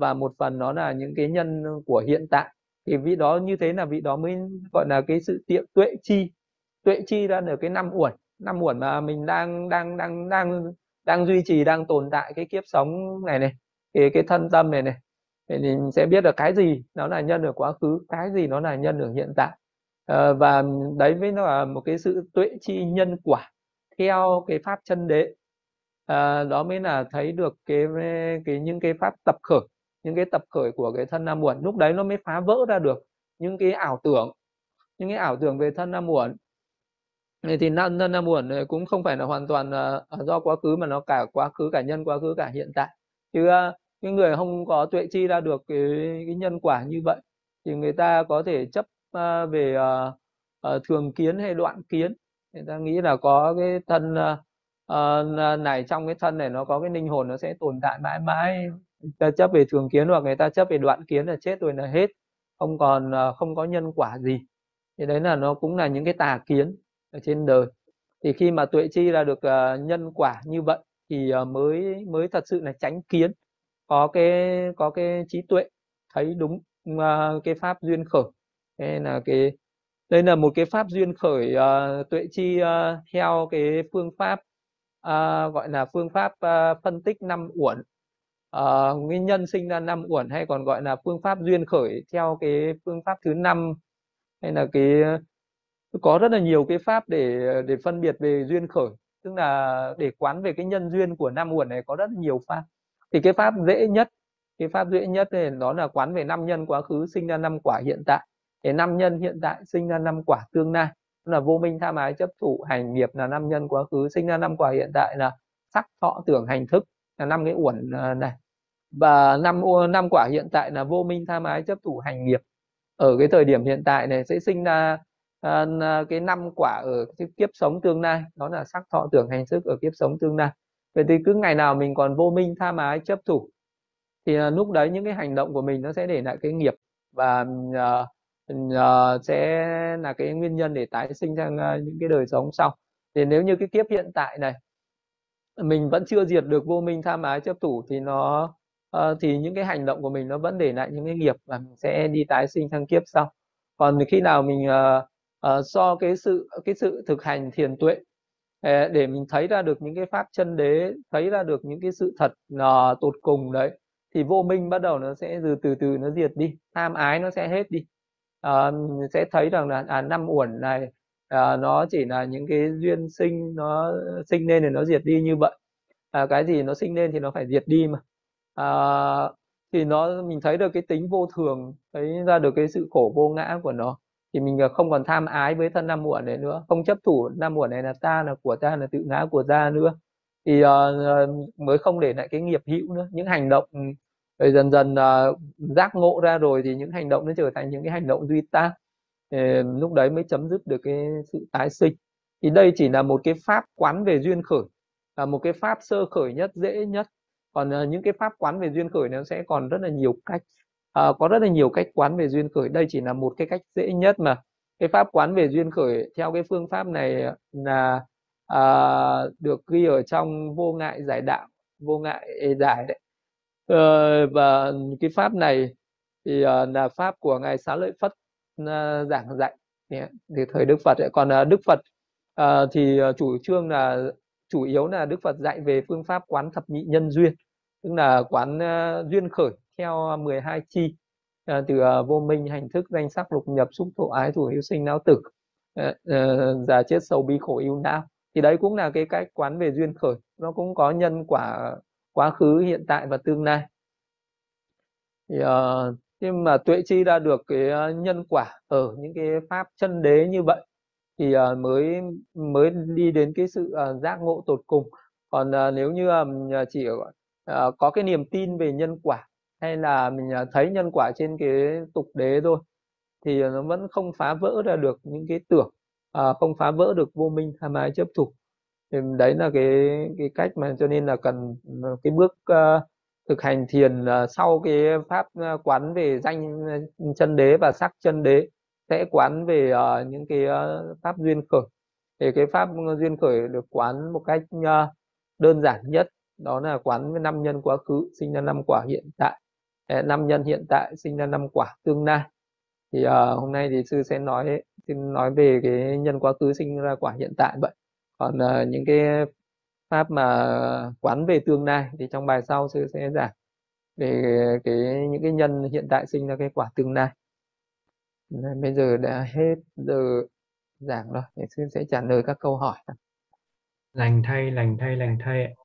và một phần nó là những cái nhân của hiện tại. Thì vị đó như thế là vị đó mới, gọi là, cái sự tiệm tuệ chi tuệ chi ra được cái năm uẩn. Năm uẩn mà mình đang đang đang đang đang duy trì, đang tồn tại cái kiếp sống này này, cái cái thân tâm này này thì mình sẽ biết được cái gì nó là nhân ở quá khứ cái gì nó là nhân ở hiện tại. À, và đấy mới là một cái sự tuệ chi nhân quả theo cái pháp chân đế. À, đó mới là thấy được cái cái những cái pháp tập khởi những cái tập khởi của cái thân nam muộn lúc đấy nó mới phá vỡ ra được những cái ảo tưởng những cái ảo tưởng về thân nam muộn thì thân nam muộn ờ, cũng không phải là hoàn toàn do quá khứ mà nó cả quá khứ cả nhân quá khứ cả hiện tại. Chứ cái người không có tuệ chi ra được cái, cái nhân quả như vậy thì người ta có thể chấp uh, về uh, uh, thường kiến hay đoạn kiến. Người ta nghĩ là có cái thân uh, này trong cái thân này nó có cái linh hồn nó sẽ tồn tại mãi mãi. Người ta chấp về thường kiến hoặc người ta chấp về đoạn kiến là chết rồi là hết không còn uh, không có nhân quả gì. Thì đấy là nó cũng là những cái tà kiến ở trên đời. Thì khi mà tuệ chi ra được uh, nhân quả như vậy thì uh, mới mới thật sự là tránh kiến có cái có cái trí tuệ thấy đúng uh, cái pháp duyên khởi. Đây là cái đây là một cái pháp duyên khởi uh, tuệ chi uh, theo cái phương pháp uh, gọi là phương pháp uh, phân tích năm uẩn. Uh, nguyên nhân sinh ra năm uẩn hay còn gọi là phương pháp duyên khởi theo cái phương pháp thứ năm. Hay là cái có rất là nhiều cái pháp để để phân biệt về duyên khởi. Tức là để quán về cái nhân duyên của năm uẩn này có rất nhiều pháp thì cái pháp dễ nhất cái pháp dễ nhất thì đó là quán về năm nhân quá khứ sinh ra năm quả hiện tại. Để năm nhân hiện tại sinh ra năm quả tương lai. Là vô minh tham ái chấp thủ hành nghiệp là năm nhân quá khứ sinh ra năm quả hiện tại là sắc thọ tưởng hành thức là năm cái uẩn à, này. Và năm năm quả hiện tại là vô minh tham ái chấp thủ hành nghiệp. Ở cái thời điểm hiện tại này sẽ sinh ra uh, cái năm quả ở cái kiếp sống tương lai. Đó là sắc thọ tưởng hành thức ở kiếp sống tương lai vậy thì cứ ngày nào mình còn vô minh tha mái chấp thủ thì à, lúc đấy những cái hành động của mình nó sẽ để lại cái nghiệp và uh, uh, sẽ là cái nguyên nhân để tái sinh sang uh, những cái đời sống sau. Thì nếu như cái kiếp hiện tại này mình vẫn chưa diệt được vô minh tham ái chấp thủ thì nó uh, thì những cái hành động của mình nó vẫn để lại những cái nghiệp và mình sẽ đi tái sinh sang kiếp sau. Còn khi nào mình uh, uh, so cái sự cái sự thực hành thiền tuệ để mình thấy ra được những cái pháp chân đế thấy ra được những cái sự thật uh, tột cùng đấy thì vô minh bắt đầu nó sẽ từ từ từ nó diệt đi tham ái nó sẽ hết đi. Uh, sẽ thấy rằng là à, năm uẩn này uh, nó chỉ là những cái duyên sinh nó sinh lên thì nó diệt đi như vậy. À, cái gì nó sinh lên thì nó phải diệt đi mà. À, thì nó mình thấy được cái tính vô thường thấy ra được cái sự khổ vô ngã của nó thì mình à, không còn tham ái với thân năm muộn này nữa không chấp thủ năm muộn này là ta là của ta là tự ngã của ta nữa. Thì uh, mới không để lại cái nghiệp hữu nữa. Những hành động ừ, rồi dần dần uh, giác ngộ ra rồi thì những hành động nó trở thành những cái hành động duy ta, thì lúc đấy mới chấm dứt được cái sự tái sinh. Thì đây chỉ là một cái pháp quán về duyên khởi là một cái pháp sơ khởi nhất dễ nhất. Còn uh, những cái pháp quán về duyên khởi nó sẽ còn rất là nhiều cách à, có rất là nhiều cách quán về duyên khởi. Đây chỉ là một cái cách dễ nhất mà. Cái pháp quán về duyên khởi theo cái phương pháp này là à, được ghi ở trong vô ngại giải đạo vô ngại giải đấy. À, và cái pháp này thì à, là pháp của ngài xá lợi phất à, giảng dạy thì thời đức phật còn à, đức phật à, thì chủ trương là chủ yếu là đức phật dạy về phương pháp quán thập nhị nhân duyên tức là quán uh, duyên khởi theo à, 12 chi à, từ à, vô minh hành thức danh sắc lục nhập xúc thổ ái thủ hữu sinh não tử ờ, ờ, à, à, già chết sầu bi khổ yêu não. Thì đấy cũng là cái cách quán về duyên khởi. Nó cũng có nhân quả quá khứ hiện tại và tương lai. Thì, ờ, uh, nhưng mà tuệ chi ra được cái à, nhân quả ở những cái pháp chân đế như vậy thì uh, mới mới đi đến cái sự uh, giác ngộ tột cùng. Còn uh, nếu như um, chỉ uh, có cái niềm tin về nhân quả hay là mình à, thấy nhân quả trên cái tục đế thôi thì à, nó vẫn không phá vỡ ra được những cái tưởng à, không phá vỡ được vô minh tham ái chấp thủ. Thì đấy là cái cái cách mà cho nên là cần à, cái bước uh, thực hành thiền uh, sau cái pháp uh, quán về danh chân đế và sắc chân đế sẽ quán về uh, những cái uh, pháp duyên khởi. Thì cái pháp duyên khởi được quán một cách uh, đơn giản nhất đó là quán với năm nhân quá khứ sinh ra năm quả hiện tại năm nhân hiện tại sinh ra năm quả tương lai. Thì uh, hôm nay thì sư sẽ nói xin nói về cái nhân quá khứ sinh ra quả hiện tại vậy. Còn uh, những cái pháp mà quán về tương lai thì trong bài sau sư sẽ giảng về cái những cái nhân hiện tại sinh ra cái quả tương lai. Bây giờ đã hết giờ giảng rồi thì sư sẽ trả lời các câu hỏi. Lành thay lành thay lành thay